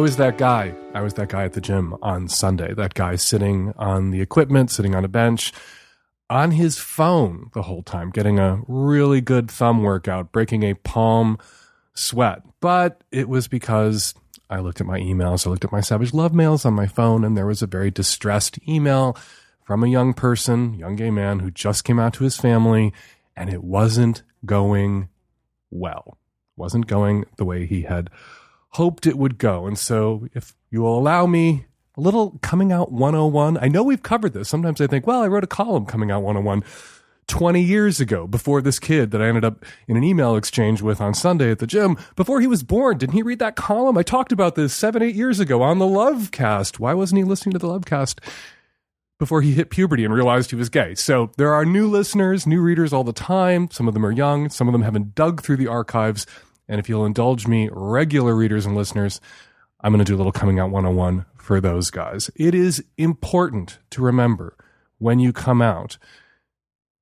was that guy. I was that guy at the gym on Sunday. That guy sitting on the equipment, sitting on a bench, on his phone the whole time, getting a really good thumb workout, breaking a palm sweat. But it was because I looked at my emails, I looked at my Savage Love mails on my phone, and there was a very distressed email from a young person, young gay man who just came out to his family, and it wasn't going well. Wasn't going the way he had hoped it would go. And so, if you will allow me a little coming out 101, I know we've covered this. Sometimes I think, well, I wrote a column coming out 101 20 years ago before this kid that I ended up in an email exchange with on Sunday at the gym before he was born. Didn't he read that column? I talked about this seven, eight years ago on the Lovecast. Why wasn't he listening to the Lovecast? before he hit puberty and realized he was gay. So there are new listeners, new readers all the time. Some of them are young, some of them haven't dug through the archives. And if you'll indulge me, regular readers and listeners, I'm going to do a little coming out 101 for those guys. It is important to remember when you come out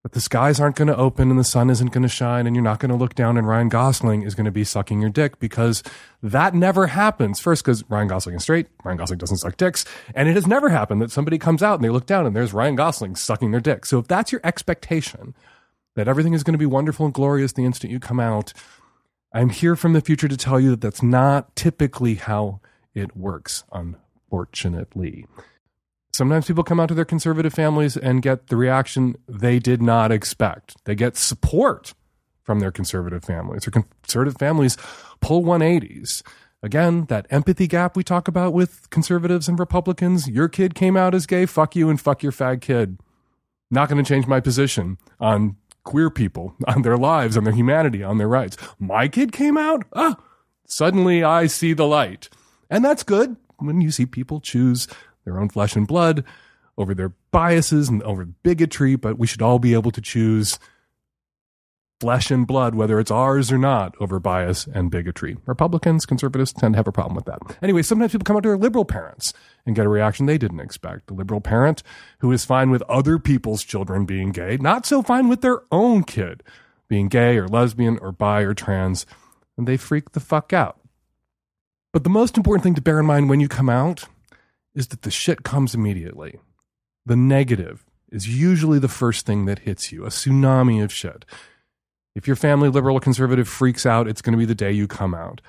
that the skies aren't going to open and the sun isn't going to shine and you're not going to look down and Ryan Gosling is going to be sucking your dick because that never happens. First, because Ryan Gosling is straight. Ryan Gosling doesn't suck dicks. And it has never happened that somebody comes out and they look down and there's Ryan Gosling sucking their dick. So if that's your expectation that everything is going to be wonderful and glorious the instant you come out, I'm here from the future to tell you that that's not typically how it works, unfortunately. Sometimes people come out to their conservative families and get the reaction they did not expect. They get support from their conservative families. Their conservative families pull 180s. Again, that empathy gap we talk about with conservatives and Republicans. Your kid came out as gay, fuck you and fuck your fag kid. Not going to change my position on queer people, on their lives, on their humanity, on their rights. My kid came out? Ah, suddenly I see the light. And that's good when you see people choose their own flesh and blood over their biases and over bigotry, but we should all be able to choose flesh and blood, whether it's ours or not, over bias and bigotry. Republicans, conservatives tend to have a problem with that. Anyway, sometimes people come out to their liberal parents and get a reaction they didn't expect. The liberal parent who is fine with other people's children being gay, not so fine with their own kid being gay or lesbian or bi or trans, and they freak the fuck out. But the most important thing to bear in mind when you come out is that the shit comes immediately. The negative is usually the first thing that hits you, a tsunami of shit. If your family, liberal or conservative, freaks out, it's going to be the day you come out.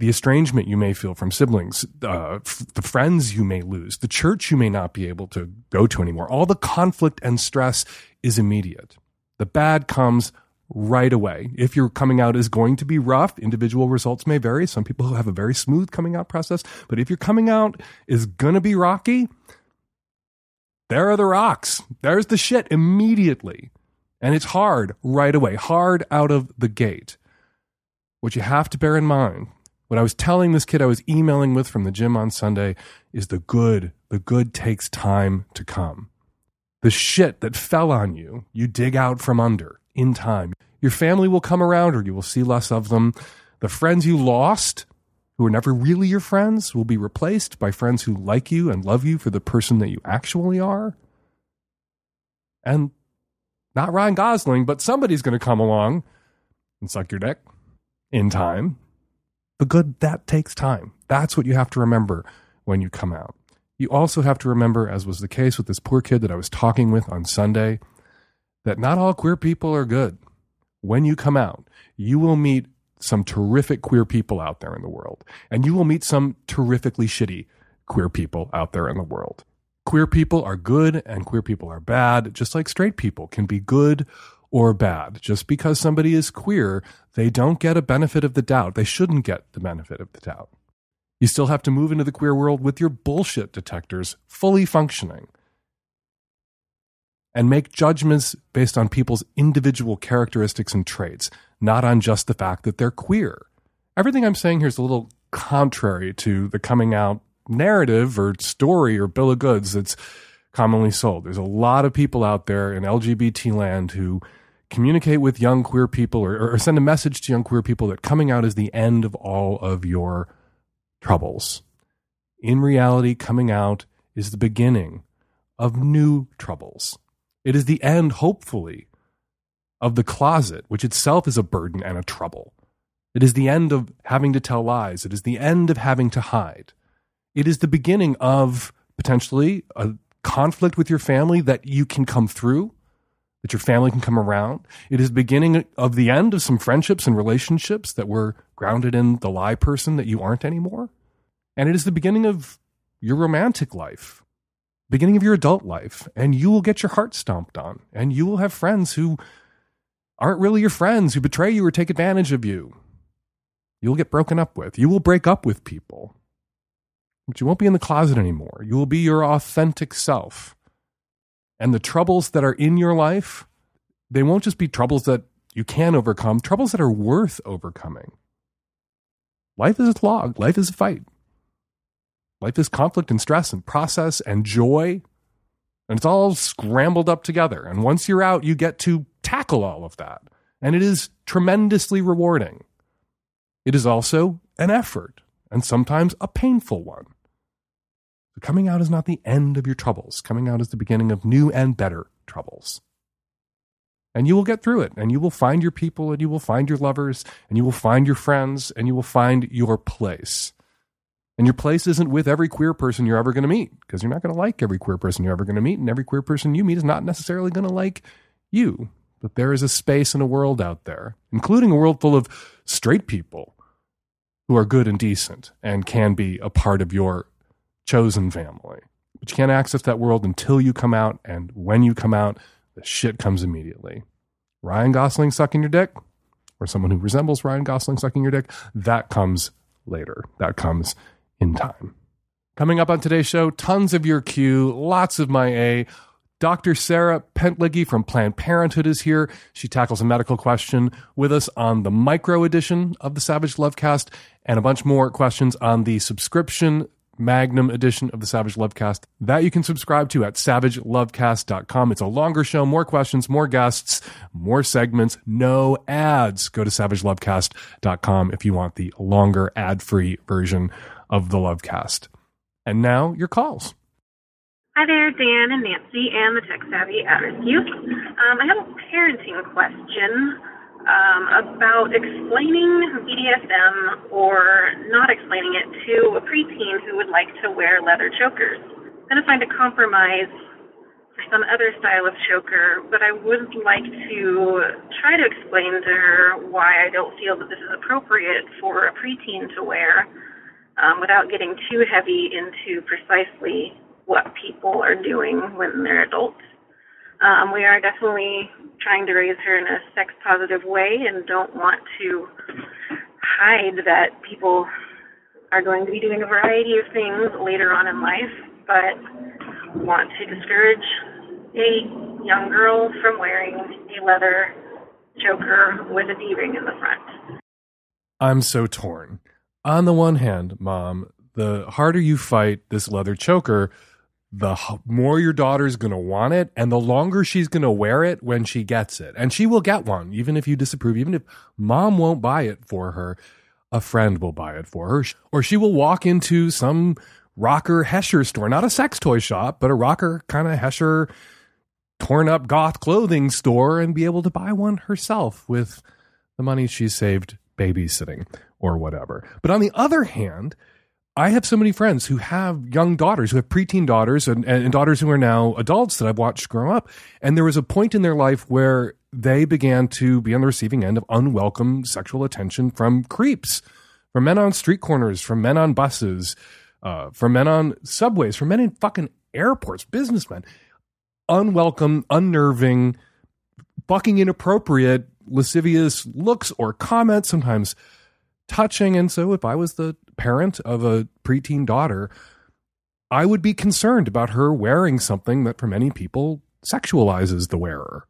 The estrangement you may feel from siblings, uh, f- the friends you may lose, the church you may not be able to go to anymore, all the conflict and stress is immediate. The bad comes right away. If your coming out is going to be rough, individual results may vary. Some people have a very smooth coming out process, but if your coming out is going to be rocky, there are the rocks. There's the shit immediately. And it's hard right away, hard out of the gate. What you have to bear in mind, what I was telling this kid I was emailing with from the gym on Sunday is the good. The good takes time to come. The shit that fell on you, you dig out from under in time. Your family will come around or you will see less of them. The friends you lost, who were never really your friends, will be replaced by friends who like you and love you for the person that you actually are. And not Ryan Gosling, but somebody's going to come along and suck your dick in time. But good, that takes time. That's what you have to remember when you come out. You also have to remember, as was the case with this poor kid that I was talking with on Sunday, that not all queer people are good. When you come out, you will meet some terrific queer people out there in the world, and you will meet some terrifically shitty queer people out there in the world. Queer people are good and queer people are bad, just like straight people can be good or bad. Just because somebody is queer, they don't get a benefit of the doubt. They shouldn't get the benefit of the doubt. You still have to move into the queer world with your bullshit detectors fully functioning and make judgments based on people's individual characteristics and traits, not on just the fact that they're queer. Everything I'm saying here is a little contrary to the coming out narrative or story or bill of goods that's commonly sold. There's a lot of people out there in LGBT land who communicate with young queer people or, or send a message to young queer people that coming out is the end of all of your troubles. In reality, coming out is the beginning of new troubles. It is the end, hopefully, of the closet, which itself is a burden and a trouble. It is the end of having to tell lies. It is the end of having to hide. It is the beginning of potentially a conflict with your family that you can come through, that your family can come around. It is the beginning of the end of some friendships and relationships that were grounded in the lie person that you aren't anymore. And it is the beginning of your romantic life, beginning of your adult life. And you will get your heart stomped on. And you will have friends who aren't really your friends, who betray you or take advantage of you. You'll get broken up with. You will break up with people. But you won't be in the closet anymore. You will be your authentic self. And the troubles that are in your life, they won't just be troubles that you can overcome, troubles that are worth overcoming. Life is a slog, life is a fight. Life is conflict and stress and process and joy. And it's all scrambled up together. And once you're out, you get to tackle all of that. And it is tremendously rewarding. It is also an effort and sometimes a painful one. But coming out is not the end of your troubles. Coming out is the beginning of new and better troubles. And you will get through it, and you will find your people, and you will find your lovers, and you will find your friends, and you will find your place. And your place isn't with every queer person you're ever going to meet, because you're not going to like every queer person you're ever going to meet, and every queer person you meet is not necessarily going to like you. But there is a space and a world out there, including a world full of straight people who are good and decent and can be a part of your chosen family. But you can't access that world until you come out, and when you come out, the shit comes immediately. Ryan Gosling sucking your dick, or someone who resembles Ryan Gosling sucking your dick, that comes later. That comes in time. Coming up on today's show, tons of your Q, lots of my A. Dr. Sarah Pentligy from Planned Parenthood is here. She tackles a medical question with us on the micro edition of the Savage Lovecast and a bunch more questions on the subscription Magnum edition of the Savage Lovecast that you can subscribe to at savagelovecast.com. It's a longer show, more questions, more guests, more segments, no ads. Go to savagelovecast.com if you want the longer ad free version of the Lovecast. And now your calls. Hi there, Dan and Nancy and the Tech Savvy at Rescue. Um, I have a parenting question um, about explaining BDSM or not explaining it to a preteen who would like to wear leather chokers. I'm going to find a compromise for some other style of choker, but I would like to try to explain to her why I don't feel that this is appropriate for a preteen to wear um, without getting too heavy into precisely what people are doing when they're adults. Um, we are definitely trying to raise her in a sex positive way and don't want to hide that people are going to be doing a variety of things later on in life, but want to discourage a young girl from wearing a leather choker with a D ring in the front. I'm so torn. On the one hand, mom, the harder you fight this leather choker, the more your daughter's going to want it and the longer she's going to wear it when she gets it. And she will get one, even if you disapprove, even if mom won't buy it for her, a friend will buy it for her. Or she will walk into some rocker Hesher store, not a sex toy shop, but a rocker kind of Hesher torn up goth clothing store and be able to buy one herself with the money she saved babysitting or whatever. But on the other hand, I have so many friends who have young daughters, who have preteen daughters and, and, daughters who are now adults that I've watched grow up. And there was a point in their life where they began to be on the receiving end of unwelcome sexual attention from creeps, from men on street corners, from men on buses, uh, from men on subways, from men in fucking airports, businessmen. Unwelcome, unnerving, fucking inappropriate, lascivious looks or comments, sometimes touching. And so if I was the parent of a preteen daughter, I would be concerned about her wearing something that for many people sexualizes the wearer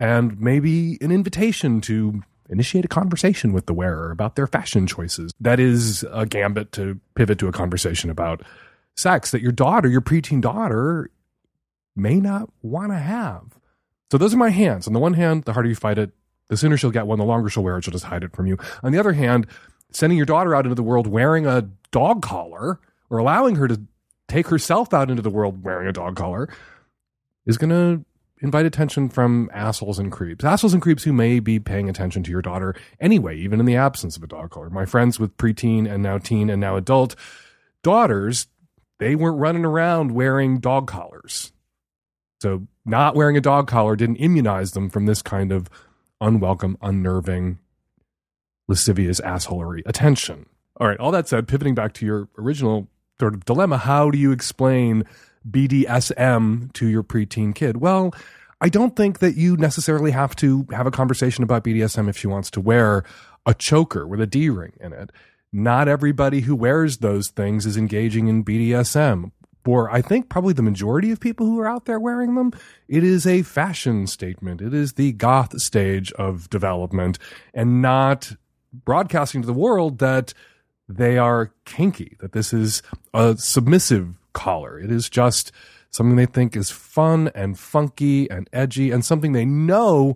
and maybe an invitation to initiate a conversation with the wearer about their fashion choices. That is a gambit to pivot to a conversation about sex that your daughter, your preteen daughter, may not want to have. So those are my hands. On the one hand, the harder you fight it, the sooner she'll get one, the longer she'll wear it, she'll just hide it from you. On the other hand, sending your daughter out into the world wearing a dog collar or allowing her to take herself out into the world wearing a dog collar is going to invite attention from assholes and creeps. Assholes and creeps who may be paying attention to your daughter anyway, even in the absence of a dog collar. My friends with preteen and now teen and now adult daughters, they weren't running around wearing dog collars. So not wearing a dog collar didn't immunize them from this kind of unwelcome, unnerving, lascivious assholery attention. All right, all that said, pivoting back to your original sort of dilemma, how do you explain BDSM to your preteen kid? Well, I don't think that you necessarily have to have a conversation about BDSM if she wants to wear a choker with a D ring in it. Not everybody who wears those things is engaging in BDSM. For I think probably the majority of people who are out there wearing them, it is a fashion statement. It is the goth stage of development and not broadcasting to the world that they are kinky, that this is a submissive collar. It is just something they think is fun and funky and edgy and something they know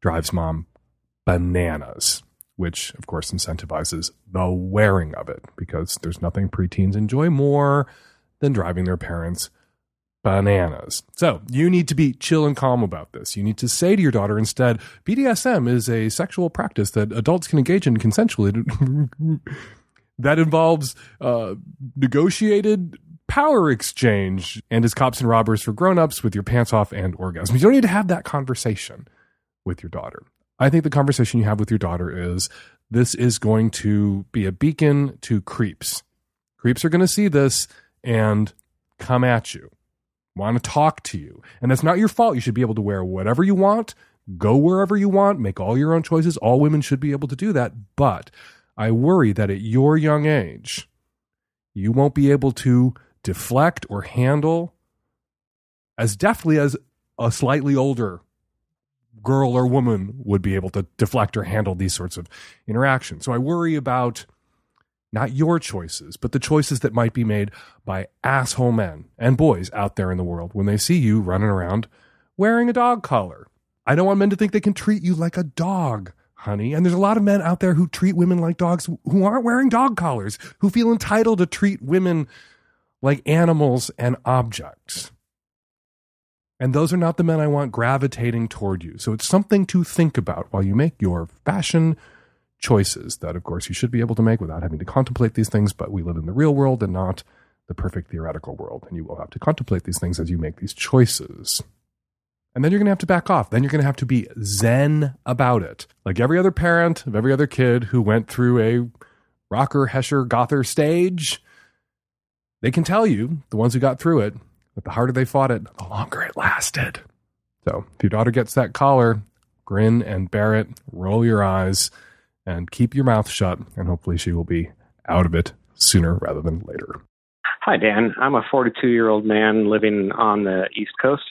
drives mom bananas, which of course incentivizes the wearing of it because there's nothing preteens enjoy more than driving their parents bananas. So you need to be chill and calm about this. You need to say to your daughter instead, BDSM is a sexual practice that adults can engage in consensually. that involves uh, negotiated power exchange and is cops and robbers for grown-ups with your pants off and orgasms. You don't need to have that conversation with your daughter. I think the conversation you have with your daughter is this is going to be a beacon to creeps. Creeps are going to see this and come at you, want to talk to you. And that's not your fault. You should be able to wear whatever you want, go wherever you want, make all your own choices. All women should be able to do that. But I worry that at your young age, you won't be able to deflect or handle as deftly as a slightly older girl or woman would be able to deflect or handle these sorts of interactions. So I worry about not your choices, but the choices that might be made by asshole men and boys out there in the world when they see you running around wearing a dog collar. I don't want men to think they can treat you like a dog, honey. And there's a lot of men out there who treat women like dogs who aren't wearing dog collars, who feel entitled to treat women like animals and objects. And those are not the men I want gravitating toward you. So it's something to think about while you make your fashion choices that, of course, you should be able to make without having to contemplate these things. But we live in the real world and not the perfect theoretical world. And you will have to contemplate these things as you make these choices. And then you're going to have to back off. Then you're going to have to be zen about it. Like every other parent of every other kid who went through a rocker, hesher, gother stage, they can tell you, the ones who got through it, that the harder they fought it, the longer it lasted. So if your daughter gets that collar, grin and bear it, roll your eyes, and keep your mouth shut, and hopefully she will be out of it sooner rather than later. Hi, Dan. I'm a 42 year old man living on the East Coast.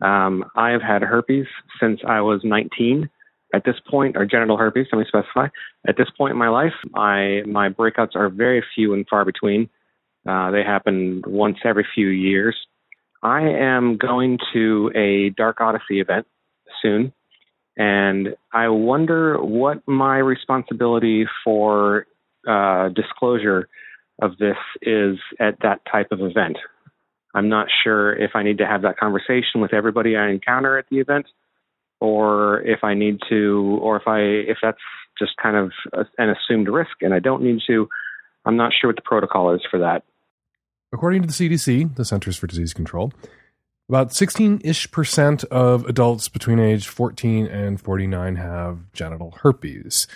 Um, I have had herpes since I was 19. At this point, or genital herpes, let me specify. At this point in my life, I my breakouts are very few and far between. Uh, they happen once every few years. I am going to a Dark Odyssey event soon, and I wonder what my responsibility for uh, disclosure of this is at that type of event. I'm not sure if I need to have that conversation with everybody I encounter at the event, or if I need to, or if I if that's just kind of a, an assumed risk and I don't need to. I'm not sure what the protocol is for that. According to the CDC, the Centers for Disease Control, about 16 ish percent of adults between age 14 and 49 have genital herpes.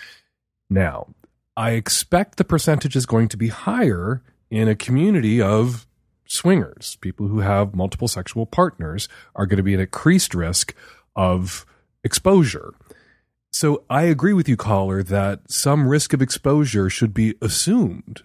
Now, I expect the percentage is going to be higher in a community of swingers. People who have multiple sexual partners are going to be at increased risk of exposure. So I agree with you, caller, that some risk of exposure should be assumed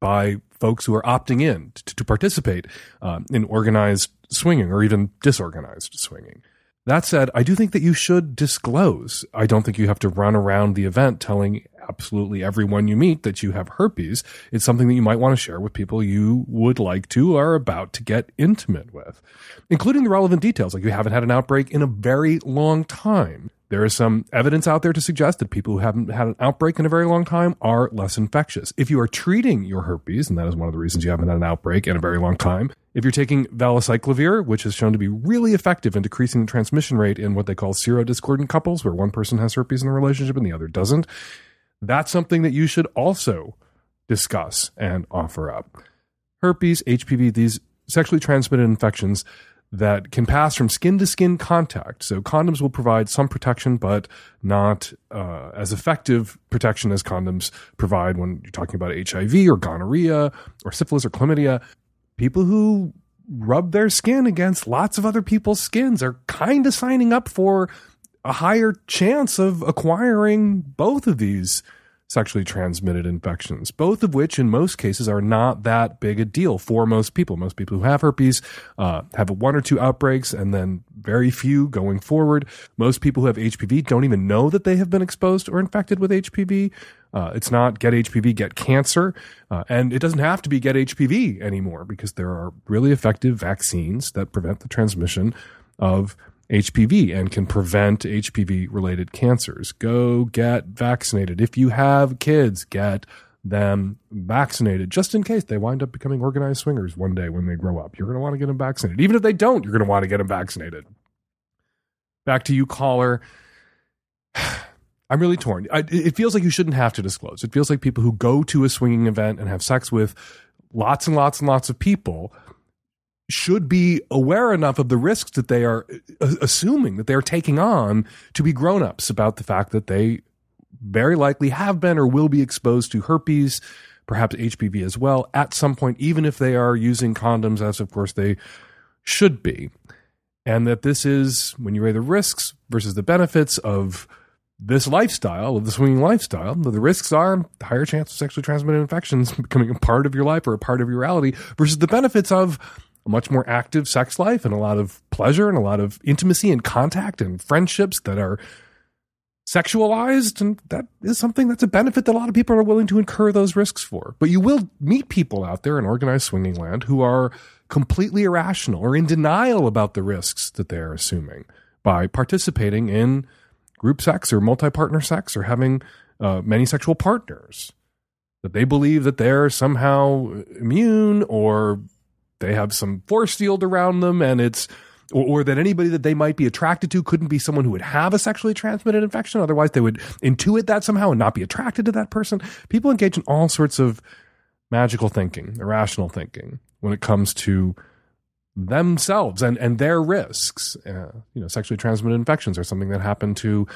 by folks who are opting in to, to participate um, in organized swinging or even disorganized swinging. That said, I do think that you should disclose. I don't think you have to run around the event telling absolutely everyone you meet that you have herpes. It's something that you might want to share with people you would like to or are about to get intimate with, including the relevant details, like you haven't had an outbreak in a very long time. There is some evidence out there to suggest that people who haven't had an outbreak in a very long time are less infectious. If you are treating your herpes, and that is one of the reasons you haven't had an outbreak in a very long time, if you're taking valacyclovir, which is shown to be really effective in decreasing the transmission rate in what they call serodiscordant couples, where one person has herpes in a relationship and the other doesn't, that's something that you should also discuss and offer up. Herpes, HPV, these sexually transmitted infections that can pass from skin to skin contact. So condoms will provide some protection, but not uh, as effective protection as condoms provide when you're talking about HIV or gonorrhea or syphilis or chlamydia. People who rub their skin against lots of other people's skins are kind of signing up for a higher chance of acquiring both of these sexually transmitted infections, both of which in most cases are not that big a deal for most people. Most people who have herpes uh, have one or two outbreaks and then very few going forward. Most people who have HPV don't even know that they have been exposed or infected with HPV. Uh, it's not get HPV, get cancer. Uh, and it doesn't have to be get HPV anymore because there are really effective vaccines that prevent the transmission of HPV and can prevent HPV related cancers. Go get vaccinated. If you have kids, get them vaccinated just in case they wind up becoming organized swingers one day when they grow up. You're going to want to get them vaccinated. Even if they don't, you're going to want to get them vaccinated. Back to you, caller. I'm really torn. I, it feels like you shouldn't have to disclose. It feels like people who go to a swinging event and have sex with lots and lots and lots of people should be aware enough of the risks that they are uh, assuming that they're taking on to be grown-ups about the fact that they very likely have been or will be exposed to herpes, perhaps HPV as well at some point, even if they are using condoms, as of course they should be. And that this is, when you weigh the risks versus the benefits of this lifestyle, of the swinging lifestyle, the risks are the higher chance of sexually transmitted infections becoming a part of your life or a part of your reality versus the benefits of a much more active sex life and a lot of pleasure and a lot of intimacy and contact and friendships that are sexualized. And that is something that's a benefit that a lot of people are willing to incur those risks for. But you will meet people out there in organized swinging land who are completely irrational or in denial about the risks that they are assuming by participating in group sex or multi partner sex or having uh, many sexual partners. That they believe that they're somehow immune or they have some force field around them and it's or, or, that anybody that they might be attracted to couldn't be someone who would have a sexually transmitted infection. Otherwise they would intuit that somehow and not be attracted to that person. People engage in all sorts of magical thinking irrational thinking when it comes to themselves and and their risks. Uh, you know sexually transmitted infections are something that happen to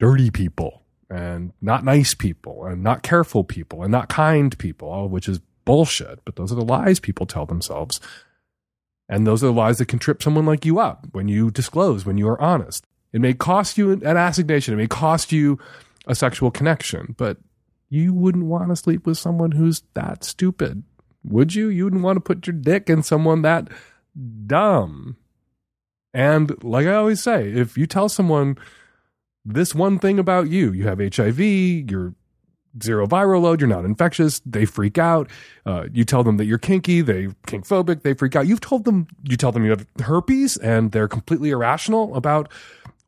dirty people and not nice people and not careful people and not kind people all of which is bullshit, but those are the lies people tell themselves. And those are the lies that can trip someone like you up when you disclose, when you are honest. It may cost you an assignation, it may cost you a sexual connection, but you wouldn't want to sleep with someone who's that stupid, would you? You wouldn't want to put your dick in someone that dumb. And like I always say, if you tell someone this one thing about you, you have HIV, you're zero viral load, you're not infectious, they freak out. Uh, you tell them that you're kinky, they kink phobic, they freak out. You've told them, you tell them you have herpes, and they're completely irrational about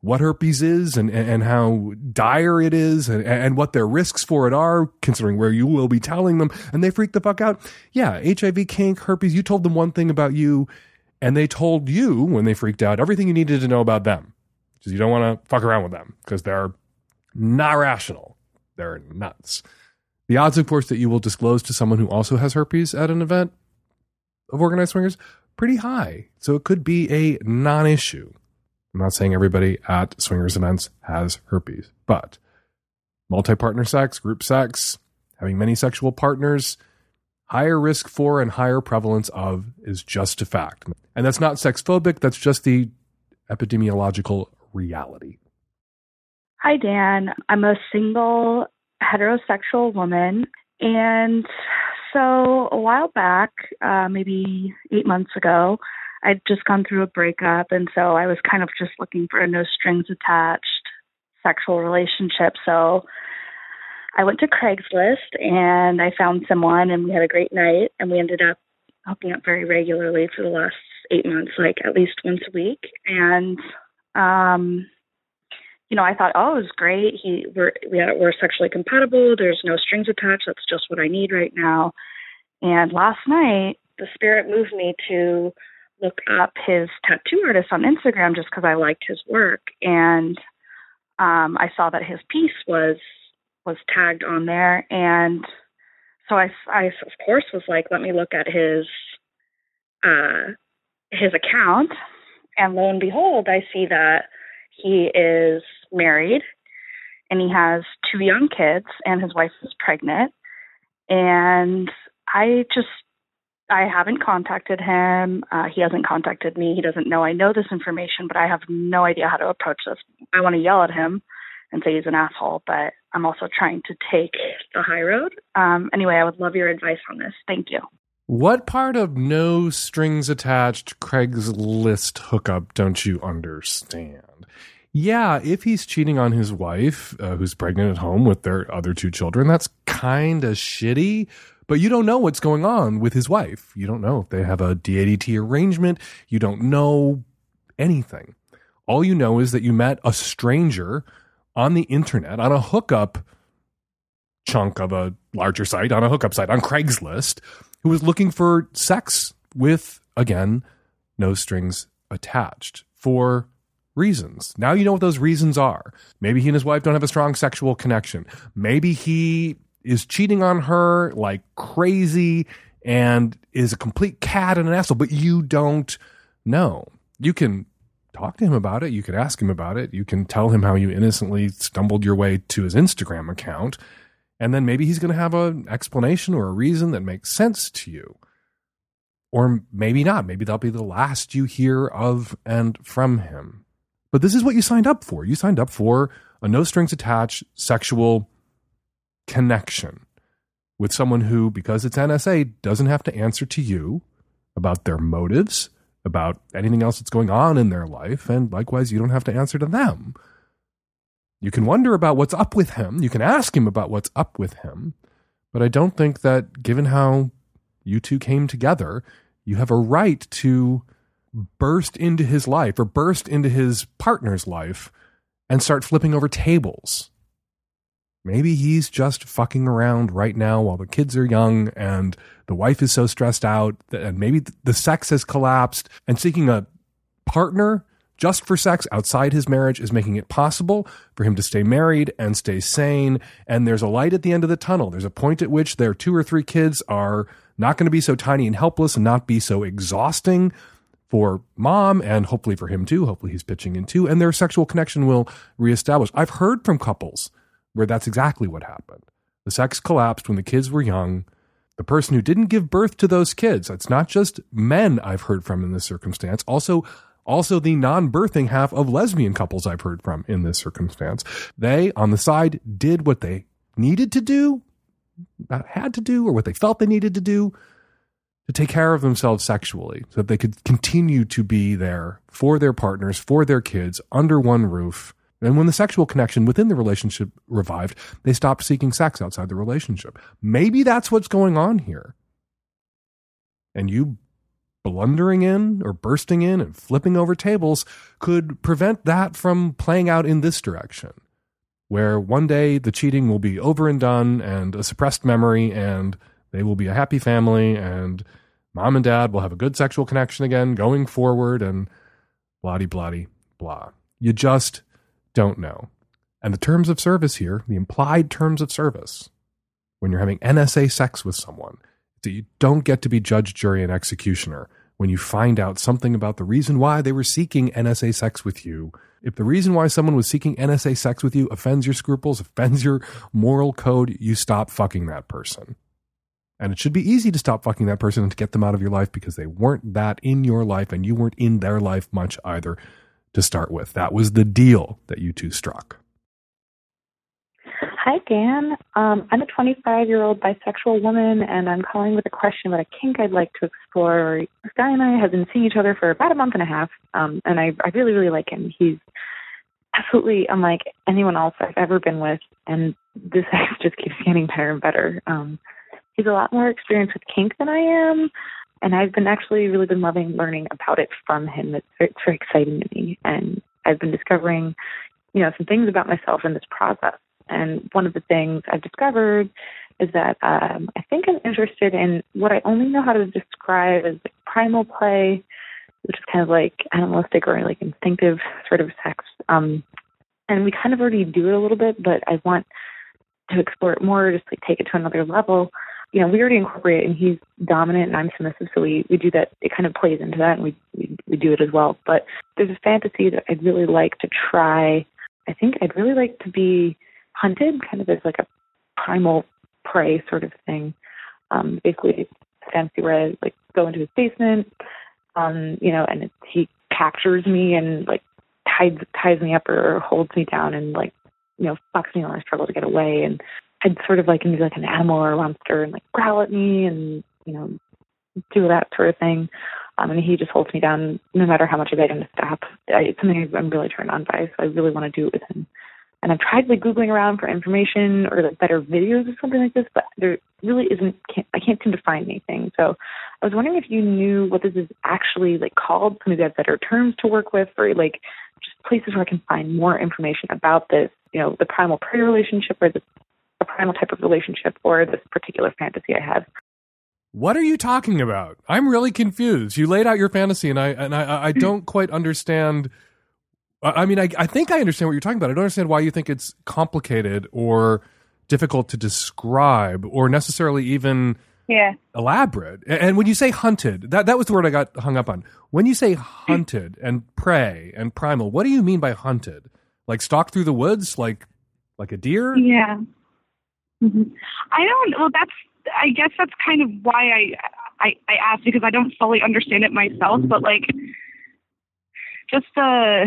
what herpes is and, and how dire it is and, and what their risks for it are, considering where you will be telling them, and they freak the fuck out. Yeah, HIV, kink, herpes, you told them one thing about you, and they told you when they freaked out everything you needed to know about them. Because you don't want to fuck around with them because they're not rational they're nuts. The odds, of course, that you will disclose to someone who also has herpes at an event of organized swingers, pretty high. So it could be a non issue. I'm not saying everybody at swingers events has herpes, but multi partner sex, group sex, having many sexual partners, higher risk for and higher prevalence of is just a fact. And that's not sex phobic, that's just the epidemiological reality. Hi, Dan. I'm a single heterosexual woman. And so a while back, uh, maybe eight months ago, I'd just gone through a breakup, and so I was kind of just looking for a no strings attached sexual relationship. So I went to Craigslist and I found someone, and we had a great night, and we ended up hooking up very regularly for the last eight months, like at least once a week. And um, you know, I thought, oh, it was great. He we're we we're sexually compatible. There's no strings attached. That's just what I need right now. And last night, the spirit moved me to look up his tattoo artist on Instagram just because I liked his work, and um, I saw that his piece was was tagged on there, and so I, I of course was like, let me look at his uh, his account, and lo and behold, I see that he is married and he has two young kids, and his wife is pregnant, and I just I haven't contacted him. Uh, he hasn't contacted me. He doesn't know I know this information, but I have no idea how to approach this. I want to yell at him and say he's an asshole, but I'm also trying to take the high road. Um, anyway, I would love your advice on this. Thank you. What part of no strings attached Craigslist hookup don't you understand? Yeah, if he's cheating on his wife, uh, who's pregnant at home with their other two children, that's kind of shitty. But you don't know what's going on with his wife. You don't know if they have a DADT arrangement. You don't know anything. All you know is that you met a stranger on the internet on a hookup chunk of a larger site, on a hookup site, on Craigslist, who was looking for sex with, again, no strings attached for reasons. Now you know what those reasons are. Maybe he and his wife don't have a strong sexual connection. Maybe he is cheating on her like crazy and is a complete cat and an asshole, but you don't know. You can talk to him about it. You can ask him about it. You can tell him how you innocently stumbled your way to his Instagram account. And then maybe he's going to have an explanation or a reason that makes sense to you. Or maybe not. Maybe that'll be the last you hear of and from him. But this is what you signed up for. You signed up for a no strings attached sexual connection with someone who, because it's NSA, doesn't have to answer to you about their motives, about anything else that's going on in their life. And likewise, you don't have to answer to them. You can wonder about what's up with him. You can ask him about what's up with him. But I don't think that, given how you two came together, you have a right to burst into his life or burst into his partner's life and start flipping over tables. Maybe he's just fucking around right now while the kids are young and the wife is so stressed out and maybe the sex has collapsed and seeking a partner just for sex outside his marriage is making it possible for him to stay married and stay sane. And there's a light at the end of the tunnel. There's a point at which their two or three kids are not going to be so tiny and helpless and not be so exhausting for mom and hopefully for him too. Hopefully he's pitching in too. And their sexual connection will reestablish. I've heard from couples where that's exactly what happened. The sex collapsed when the kids were young. The person who didn't give birth to those kids, it's not just men I've heard from in this circumstance, also also the non-birthing half of lesbian couples I've heard from in this circumstance. They on the side did what they needed to do, had to do, or what they felt they needed to do to take care of themselves sexually so that they could continue to be there for their partners, for their kids under one roof and when the sexual connection within the relationship revived, they stopped seeking sex outside the relationship. Maybe that's what's going on here. And you blundering in or bursting in and flipping over tables could prevent that from playing out in this direction, where one day the cheating will be over and done and a suppressed memory, and they will be a happy family, and mom and dad will have a good sexual connection again going forward, and blah, blah, blah. You just don't know. And the terms of service here, the implied terms of service, when you're having NSA sex with someone, that you don't get to be judge, jury, and executioner when you find out something about the reason why they were seeking NSA sex with you. If the reason why someone was seeking NSA sex with you offends your scruples, offends your moral code, you stop fucking that person. And it should be easy to stop fucking that person and to get them out of your life because they weren't that in your life and you weren't in their life much either to start with. That was the deal that you two struck. Hi, Dan. Um, I'm a 25 year old bisexual woman, and I'm calling with a question about a kink I'd like to explore. This guy and I have been seeing each other for about a month and a half, um, and I, I really, really like him. He's absolutely unlike anyone else I've ever been with, and this sex just keeps getting better and better. Um, he's a lot more experienced with kink than I am, and I've been actually really been loving learning about it from him. It's very, it's very exciting to me, and I've been discovering, you know, some things about myself in this process. And one of the things I've discovered is that um, I think I'm interested in what I only know how to describe as like primal play, which is kind of like animalistic or like instinctive sort of sex. Um, and we kind of already do it a little bit, but I want to explore it more, just like take it to another level. You know, we already incorporate and he's dominant and I'm submissive, so we we do that. It kind of plays into that, and we we, we do it as well. But there's a fantasy that I'd really like to try. I think I'd really like to be hunted, kind of as like a primal prey sort of thing. Um, basically, fancy where I like go into his basement, um, you know, and it, he captures me and like ties ties me up or holds me down and like you know fucks me while I struggle to get away. And I'd sort of like be like an animal or a monster and like growl at me and you know do that sort of thing. Um, and he just holds me down no matter how much I beg him to stop. I, it's something I'm really turned on by, so I really want to do it with him. And I've tried like googling around for information or like better videos or something like this, but there really isn't. Can't, I can't seem to find anything. So I was wondering if you knew what this is actually like called. So maybe have better terms to work with, or like just places where I can find more information about this. You know, the primal prey relationship, or the a primal type of relationship, or this particular fantasy I have. What are you talking about? I'm really confused. You laid out your fantasy, and I and I, I don't quite understand. I mean, I, I think I understand what you're talking about. I don't understand why you think it's complicated or difficult to describe or necessarily even Yeah. elaborate. And when you say hunted, that, that was the word I got hung up on. When you say hunted and prey and primal, what do you mean by hunted? Like stalk through the woods, like like a deer? Yeah. hmm I don't. Well, that's. I guess that's kind of why I I I asked because I don't fully understand it myself. But like, just the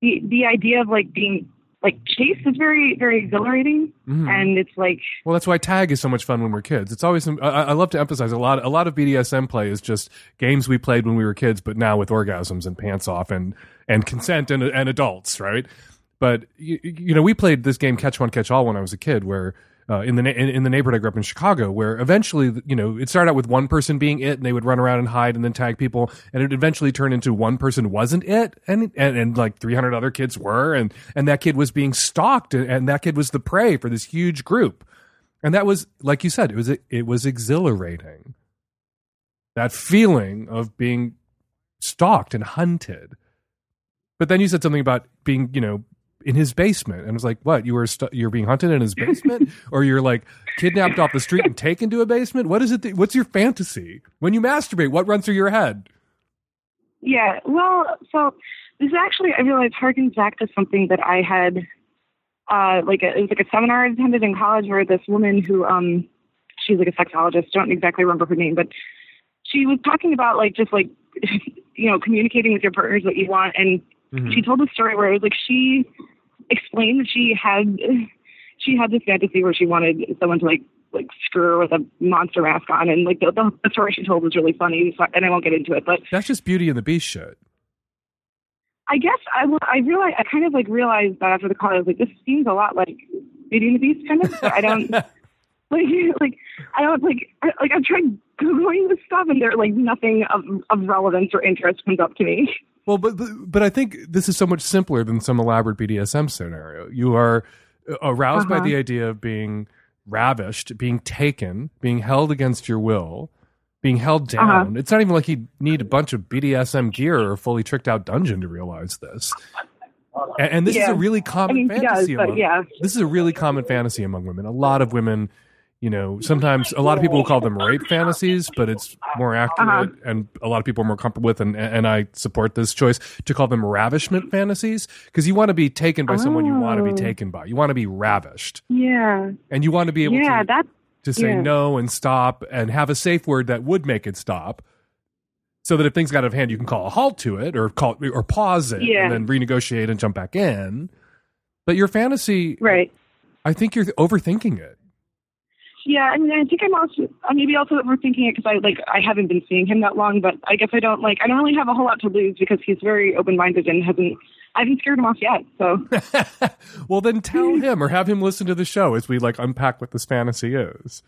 the the idea of like being like chased is very very exhilarating, Mhm. and it's like Well, that's why tag is so much fun when we're kids. It's always I, I love to emphasize a lot. A lot of BDSM play is just games we played when we were kids, but now with orgasms and pants off and and consent and and adults, right? But you, you know, we played this game Catch One Catch All when I was a kid, where. Uh, in the na- in, the neighborhood I grew up in Chicago, where eventually, you know, it started out with one person being it, and they would run around and hide, and then tag people, and it eventually turned into one person wasn't it, and and, and like three hundred other kids were, and and that kid was being stalked, and, and that kid was the prey for this huge group, and that was like you said, it was it was exhilarating. That feeling of being stalked and hunted, but then you said something about being, you know, in his basement, and I was like, "What? You were st- you're being hunted in his basement, or you're like kidnapped off the street and taken to a basement? What is it? That, what's your fantasy when you masturbate? What runs through your head?" Yeah, well, so this actually I realized harkens back to something that I had, uh, like a, it was like a seminar I attended in college where this woman who um, she's like a sexologist, don't exactly remember her name, but she was talking about like just like, you know, communicating with your partners what you want, and Mhm. she told a story where it was like she explained that she had she had this fantasy where she wanted someone to like like screw her with a monster mask on, and like the, the, the story she told was really funny, so, and I won't get into it, but. That's just Beauty and the Beast shit. I guess I, I realized I kind of like realized that after the call I was like this seems a lot like Beauty and the Beast kind of but I don't like like I don't like I, like I've tried googling this stuff and there like nothing of of relevance or interest comes up to me. Well, but but- I think this is so much simpler than some elaborate BDSM scenario. You are aroused by Uh-huh. the idea of being ravished, being taken, being held against your will, being held Uh-huh. down. It's not even like you need a bunch of BDSM gear or a fully tricked out dungeon to realize this. And, and this is a really common I mean, does, fantasy. but among, yeah. this is a really common fantasy among women. A lot of women, you know, sometimes a lot of people will call them rape fantasies, but it's more accurate, Uh-huh. and a lot of people are more comfortable with, and and I support this choice to call them ravishment fantasies because you want to be taken by someone you want to be Oh. taken by. You want to be ravished, Yeah. and you want to be able Yeah, to that to say yeah. no and stop and have a safe word that would make it stop. So that if things got out of hand, you can call a halt to it, or call or pause it, Yeah. and then renegotiate and jump back in. But your fantasy, right. I think you're overthinking it. Yeah, I mean, I think I'm also uh, maybe also overthinking it because I like I haven't been seeing him that long, but I guess I don't like I don't really have a whole lot to lose because he's very open minded and hasn't I haven't scared him off yet. So well, then tell him or have him listen to the show as we like unpack what this fantasy is.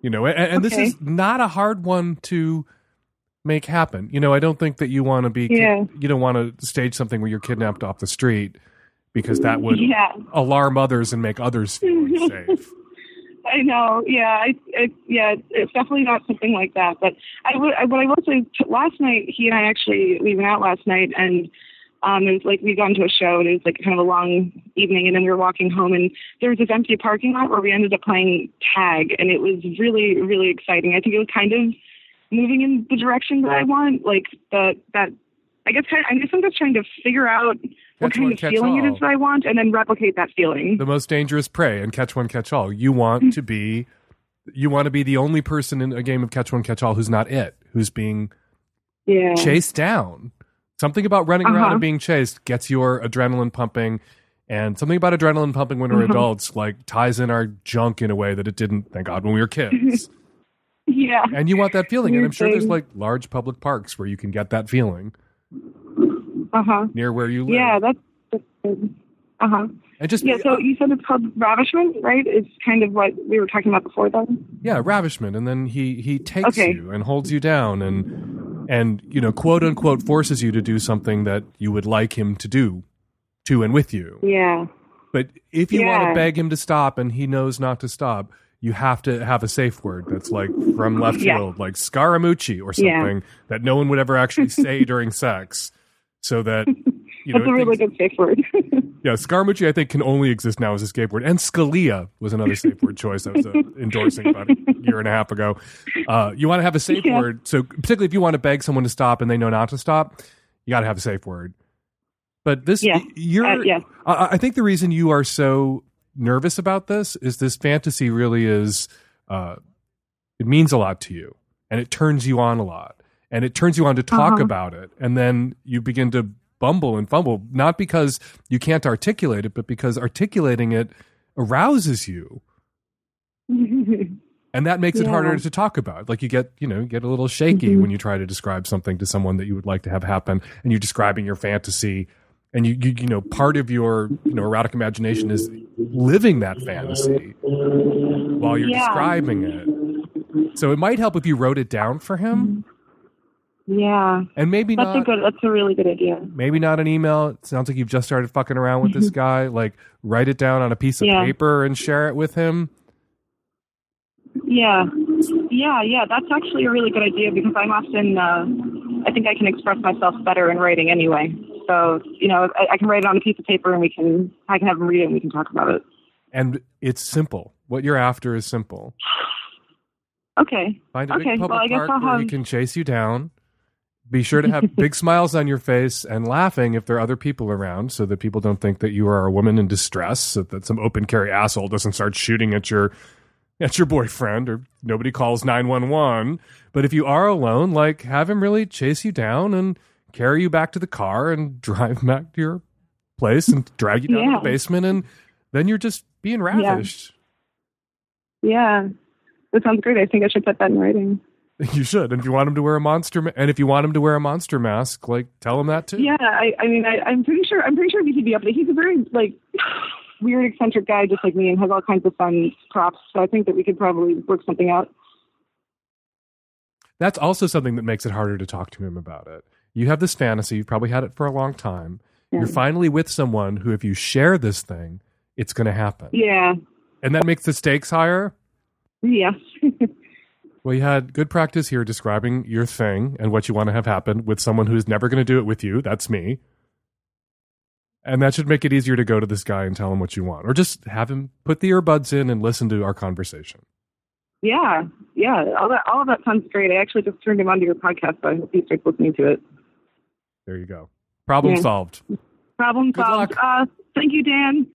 You know, and, and Okay. this is not a hard one to make happen. You know, I don't think that you want to be Yeah. you don't want to stage something where you're kidnapped off the street because that would yeah, alarm others and make others feel unsafe. I know. Yeah, I, it, yeah, it's definitely not something like that. But I would, what I will say, last night he and I actually we went out last night and. Um, it was like we'd gone to a show and it was like kind of a long evening and then we were walking home and there was this empty parking lot where we ended up playing tag and it was really, really exciting. I think it was kind of moving in the direction that I want, like the that I guess kind I guess I'm just trying to figure out what kind one, of catch feeling it all. is that I want and then replicate that feeling. the most dangerous prey and catch one catch all you want to be you want to be the only person in a game of catch one catch all who's not it who's being yeah. chased down something about running around Uh-huh. and being chased gets your adrenaline pumping and something about adrenaline pumping when we're Uh-huh. adults like ties in our junk in a way that it didn't thank god when we were kids Yeah. and you want that feeling and i'm Weird sure there's like large public parks where you can get that feeling Uh huh. near where you live Yeah, that's, that's. Uh huh. and just Yeah, so you said it's called ravishment, right? It's kind of what we were talking about before then. yeah ravishment and then he he takes Okay. you and holds you down and and you know quote unquote forces you to do something that you would like him to do to and with you Yeah. but if you want to beg him to stop and he knows not to stop you have to have a safe word that's like from left Yeah. field like scaramucci or Yeah. something that no one would ever actually say during sex so that you know That's a really things- good safe word. yeah, Scaramucci, I think, can only exist now as a safe word. And Scalia was another safe word choice I was uh, endorsing about a year and a half ago. Uh, you want to have a safe Yeah. word. So, particularly if you want to beg someone to stop and they know not to stop, you got to have a safe word. But this, Yeah. you're, Uh, yeah. I, I think the reason you are so nervous about this is this fantasy really is, uh, it means a lot to you and it turns you on a lot and it turns you on to talk Uh-huh. about it. And then you begin to bumble and fumble, not because you can't articulate it, but because articulating it arouses you. And that makes it harder to talk about. Like you get, you know, you get a little shaky when you try to describe something to someone that you would like to have happen and you're describing your fantasy and you, you, you know, part of your, you know, erotic imagination is living that fantasy while you're Yeah. describing it. So it might help if you wrote it down for him yeah. and maybe That's not a good. That's a really good idea. maybe not an email. It sounds like you've just started fucking around with this guy. Like write it down on a piece of Yeah. paper and share it with him. Yeah. Yeah, yeah. That's actually a really good idea because I'm often. Uh, I think I can express myself better in writing anyway. So you know, I, I can write it on a piece of paper and we can. I can have him read it and we can talk about it. And it's simple. What you're after is simple. Okay. Find a Okay, big public well, I guess park where he can chase you down. Be sure to have big smiles on your face and laughing if there are other people around so that people don't think that you are a woman in distress, so that some open carry asshole doesn't start shooting at your at your boyfriend or nobody calls 911. But if you are alone, like have him really chase you down and carry you back to the car and drive back to your place and drag you down to Yeah. the basement and then you're just being ravished. Yeah. That sounds great. I think I should put that in writing. You should. And if you want him to wear a monster, ma- and if you want him to wear a monster mask, like tell him that too. Yeah, I, I mean, I, I'm pretty sure. I'm pretty sure he'd be up. He's a very like weird, eccentric guy, just like me, and has all kinds of fun props. So I think that we could probably work something out. That's also something that makes it harder to talk to him about it. You have this fantasy. You've probably had it for a long time. Yeah. You're finally with someone who, if you share this thing, it's going to happen, Yeah. and that makes the stakes higher. Yes. Well, you had good practice here describing your thing and what you want to have happen with someone who's never going to do it with you. That's me. And that should make it easier to go to this guy and tell him what you want, or just have him put the earbuds in and listen to our conversation. yeah. Yeah. All that. All of that sounds great. I actually just turned him onto your podcast, so I hope he starts listening to it. There you go. Problem Yeah. solved. Problem Good solved. luck. Uh, thank you, Dan.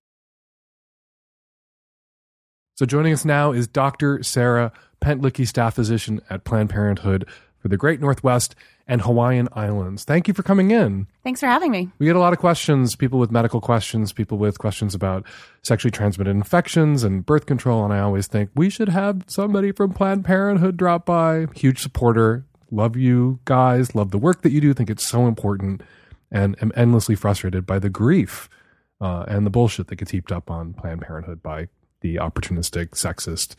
So joining us now is Dr. Sarah Pentlicky, staff physician at Planned Parenthood for the Great Northwest and Hawaiian Islands. Thank you for coming in. Thanks for having me. We get a lot of questions, people with medical questions, people with questions about sexually transmitted infections and birth control. And I always think we should have somebody from Planned Parenthood drop by. Huge supporter. Love you guys. Love the work that you do. Think it's so important and am endlessly frustrated by the grief uh, and the bullshit that gets heaped up on Planned Parenthood by the opportunistic, sexist,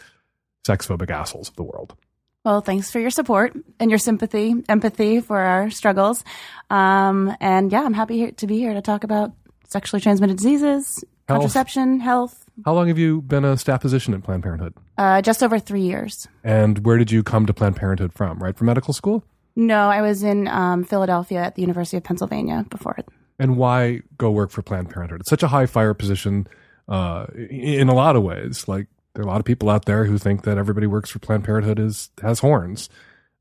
sexphobic assholes of the world. Well, thanks for your support and your sympathy, empathy for our struggles. Um, and yeah, I'm happy to be here to talk about sexually transmitted diseases, Health. contraception, health. How long have you been a staff physician at Planned Parenthood? Uh, just over three years. And where did you come to Planned Parenthood from? Right from medical school? No, I was in um, Philadelphia at the University of Pennsylvania before it. And why go work for Planned Parenthood? It's such a high fire position uh, in a lot of ways. Like there are a lot of people out there who think that everybody works for Planned Parenthood is has horns.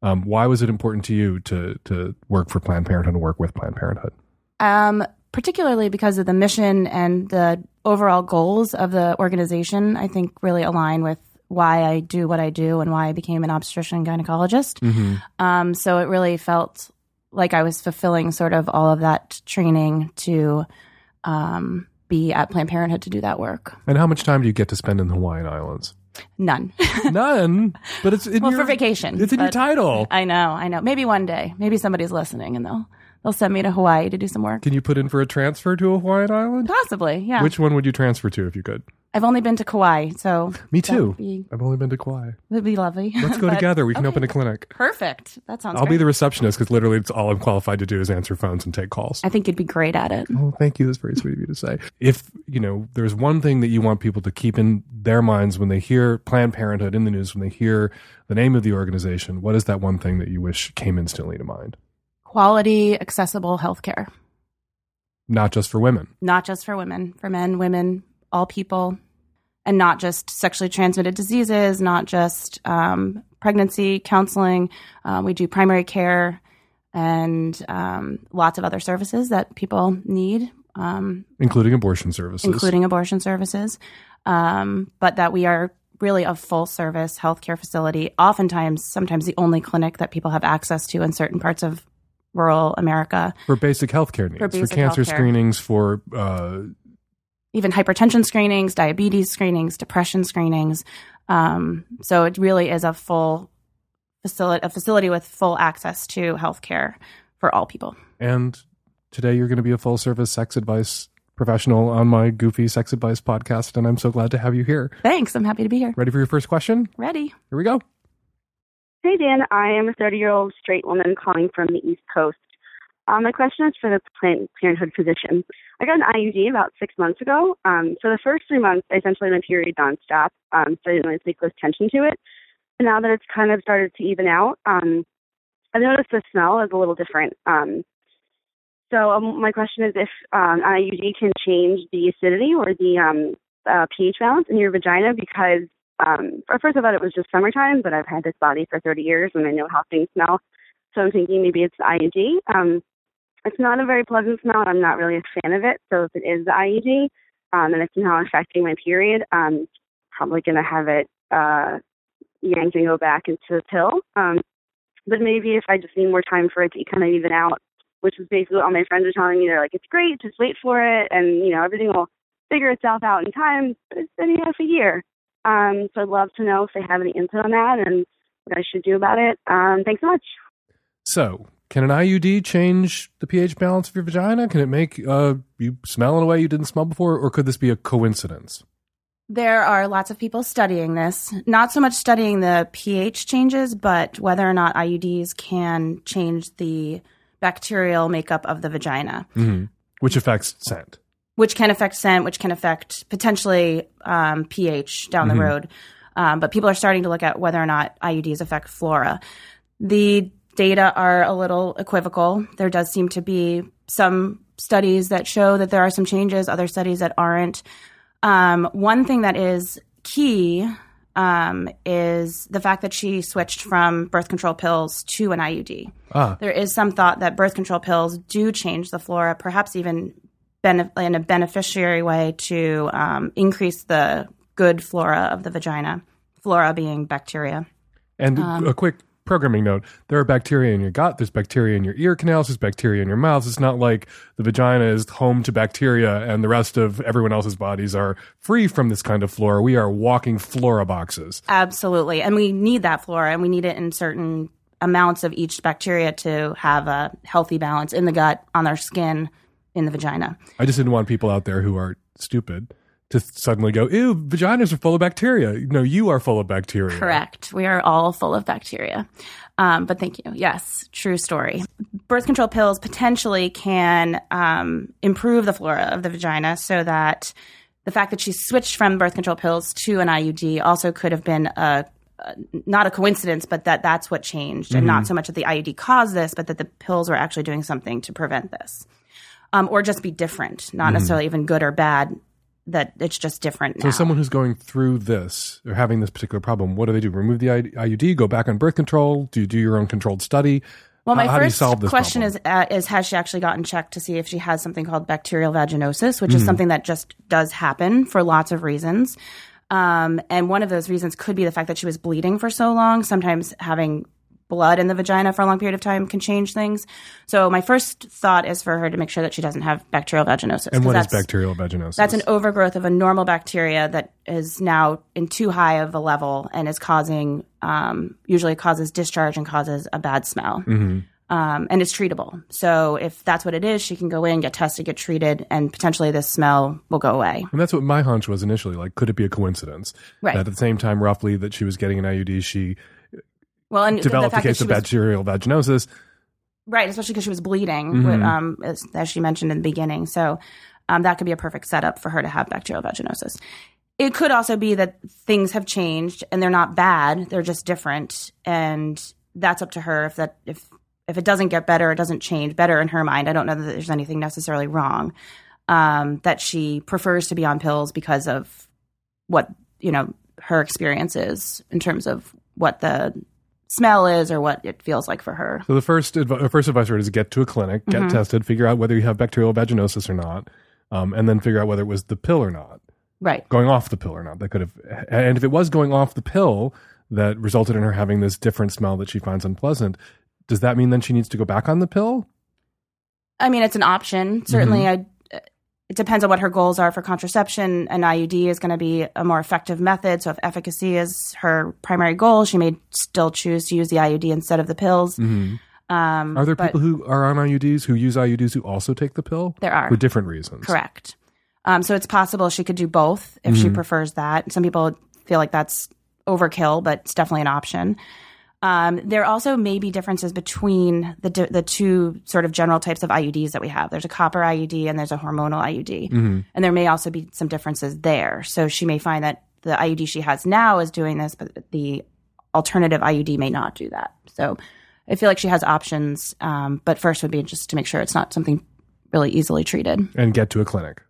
Um, why was it important to you to to work for Planned Parenthood and work with Planned Parenthood? Um, particularly because of the mission and the overall goals of the organization, I think really align with why I do what I do and why I became an obstetrician gynecologist. Mm-hmm. Um, so it really felt like I was fulfilling sort of all of that training to um, be at Planned Parenthood to do that work. And how much time do you get to spend in the Hawaiian Islands? None. None, but it's in well, your, for vacation. It's in your title. I know, I know. Maybe one day, maybe somebody's listening and they'll they'll send me to Hawaii to do some work. Can you put in for a transfer to a Hawaiian island? Possibly, yeah. Which one would you transfer to if you could? I've only been to Kauai, so Me too. be, I've only been to Kauai. It'd be lovely. Let's go But- together. We can okay. open a clinic. Perfect. That sounds. I'll be the receptionist because literally it's all I'm qualified to do is answer phones and take calls. I think you'd be great at it. Oh, thank you. That's very sweet of you to say. If, you know, there's one thing that you want people to keep in their minds when they hear Planned Parenthood in the news, when they hear the name of the organization, what is that one thing that you wish came instantly to mind? Quality, accessible healthcare, Not just for women. not just for women, for men, women, all people, and not just sexually transmitted diseases, not just um, pregnancy counseling. Uh, we do primary care and um, lots of other services that people need. Um, Including abortion services. including abortion services, um, but that we are really a full service healthcare facility. Oftentimes, sometimes the only clinic that people have access to in certain parts of rural America. for basic healthcare needs, for, basic cancer healthcare. screenings, for uh, Even hypertension screenings, diabetes screenings, depression screenings. Um, so it really is a full facility, a facility with full access to healthcare for all people. and today you're going to be a full service sex advice professional on my goofy sex advice podcast, and I'm so glad to have you here. Thanks. I'm happy to be here. Ready for your first question? Ready? Here we go. Hey, Dan. I am a 30 year old straight woman calling from the East Coast. Um, my question is for the Planned Parenthood physician. I got an IUD about six months ago. Um, so the first three months, I essentially my period nonstop, um, so I didn't really pay close attention to it. But now that it's kind of started to even out, um, I've noticed the smell is a little different. Um, so um, my question is if um, IUD can change the acidity or the um, uh, pH balance in your vagina because um, at first I thought it was just summertime, but I've had this body for 30 years and I know how things smell. So I'm thinking maybe it's the IUD. Um, it's not a very pleasant smell, and I'm not really a fan of it. So if it is the IUD um, and it's somehow affecting my period, I'm probably going to have it uh, yanked and go back into the pill. Um, but maybe if I just need more time for it to kind of even out, which is basically all my friends are telling me, they're like, it's great, just wait for it, and you know everything will figure itself out in time. But it's been half a year. Um, so I'd love to know if they have any input on that and what I should do about it. Um, thanks so much. So, can an IUD change the pH balance of your vagina? Can it make uh, you smell in a way you didn't smell before, or could this be a coincidence? There are lots of people studying this, not so much studying the pH changes, but whether or not IUDs can change the bacterial makeup of the vagina, hmm Which affects scent. which can affect scent, which can affect potentially um, pH down Mhm. the road. Um, but people are starting to look at whether or not IUDs affect flora. The data are a little equivocal. There does seem to be some studies that show that there are some changes, other studies that aren't. Um, one thing that is key um, is the fact that she switched from birth control pills to an IUD. Ah, There is some thought that birth control pills do change the flora, perhaps even benef- in a beneficiary way to um, increase the good flora of the vagina, flora being bacteria. and Um, a quick programming note, there are bacteria in your gut, there's bacteria in your ear canals, there's bacteria in your mouths. It's not like the vagina is home to bacteria and the rest of everyone else's bodies are free from this kind of flora. We are walking flora boxes. Absolutely. And we need that flora and we need it in certain amounts of each bacteria to have a healthy balance in the gut, on our skin, in the vagina. I just didn't want people out there who are stupid to suddenly go, ew, vaginas are full of bacteria. No, you are full of bacteria. Correct. We are all full of bacteria. Um, but thank you. Yes, true story. Birth control pills potentially can um, improve the flora of the vagina so that the fact that she switched from birth control pills to an IUD also could have been a not a coincidence, but that that's what changed, and not so much that the IUD caused this, but that the pills were actually doing something to prevent this, um, or just be different, not necessarily even good or bad. That it's just different So, now. someone who's going through this or having this particular problem, what do they do? Remove the IUD, go back on birth control? Do you do your own controlled study? Well, my how, how first this question problem? is uh, is has she actually gotten checked to see if she has something called bacterial vaginosis, which is something that just does happen for lots of reasons. Um, and one of those reasons could be the fact that she was bleeding for so long. Sometimes having blood in the vagina for a long period of time can change things. So my first thought is for her to make sure that she doesn't have bacterial vaginosis. And what is bacterial vaginosis? That's an overgrowth of a normal bacteria that is now in too high of a level and is causing, um, usually causes discharge and causes a bad smell. Um, and it's treatable. So if that's what it is, she can go in, get tested, get treated, and potentially this smell will go away. And that's what my hunch was initially. Like, could it be a coincidence? Right. That at the same time, roughly, that she was getting an IUD, she Well, and the developed a fact that case of was- bacterial vaginosis. Right, especially because she was bleeding, Mhm. with, um, as, as she mentioned in the beginning. So um, that could be a perfect setup for her to have bacterial vaginosis. It could also be that things have changed and they're not bad; they're just different, and that's up to her. If that if if it doesn't get better, it doesn't change better in her mind. I don't know that there's anything necessarily wrong. Um, that she prefers to be on pills because of what you know her experience is in terms of what the smell is or what it feels like for her. So the first adv- first advice for her is get to a clinic, get Mhm. tested, figure out whether you have bacterial vaginosis or not, um, and then figure out whether it was the pill or not, Right. going off the pill or not. That could have, and if it was going off the pill that resulted in her having this different smell that she finds unpleasant, does that mean then she needs to go back on the pill? I mean, it's an option. Certainly, I, it depends on what her goals are for contraception. An IUD is going to be a more effective method. So, if efficacy is her primary goal, she may still choose to use the IUD instead of the pills. Um, Are there people who are on IUDs who use IUDs who also take the pill? There are. for different reasons. Correct. Um, so, it's possible she could do both if she Mhm. prefers that. Some people feel like that's overkill, but it's definitely an option. Um, there also may be differences between the the two sort of general types of IUDs that we have. There's a copper IUD and there's a hormonal IUD, Mhm. and there may also be some differences there. So she may find that the IUD she has now is doing this, but the alternative IUD may not do that. So I feel like she has options, um, but first would be just to make sure it's not something really easily treated And get to a clinic.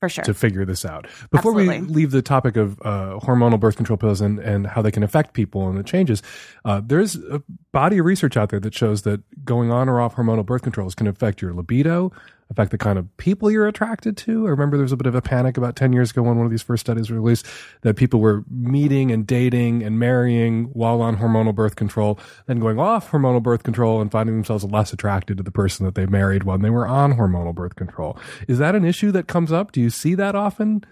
For sure. to figure this out. Before we leave the topic of uh, hormonal birth control pills and, and how they can affect people and the changes, uh, there's a body of research out there that shows that going on or off hormonal birth controls can affect your libido, affect the kind of people you're attracted to. I remember there was a bit of a panic about 10 years ago when one of these first studies were released that people were meeting and dating and marrying while on hormonal birth control, then going off hormonal birth control and finding themselves less attracted to the person that they married when they were on hormonal birth control. Is that an issue that comes up? Do you see that often?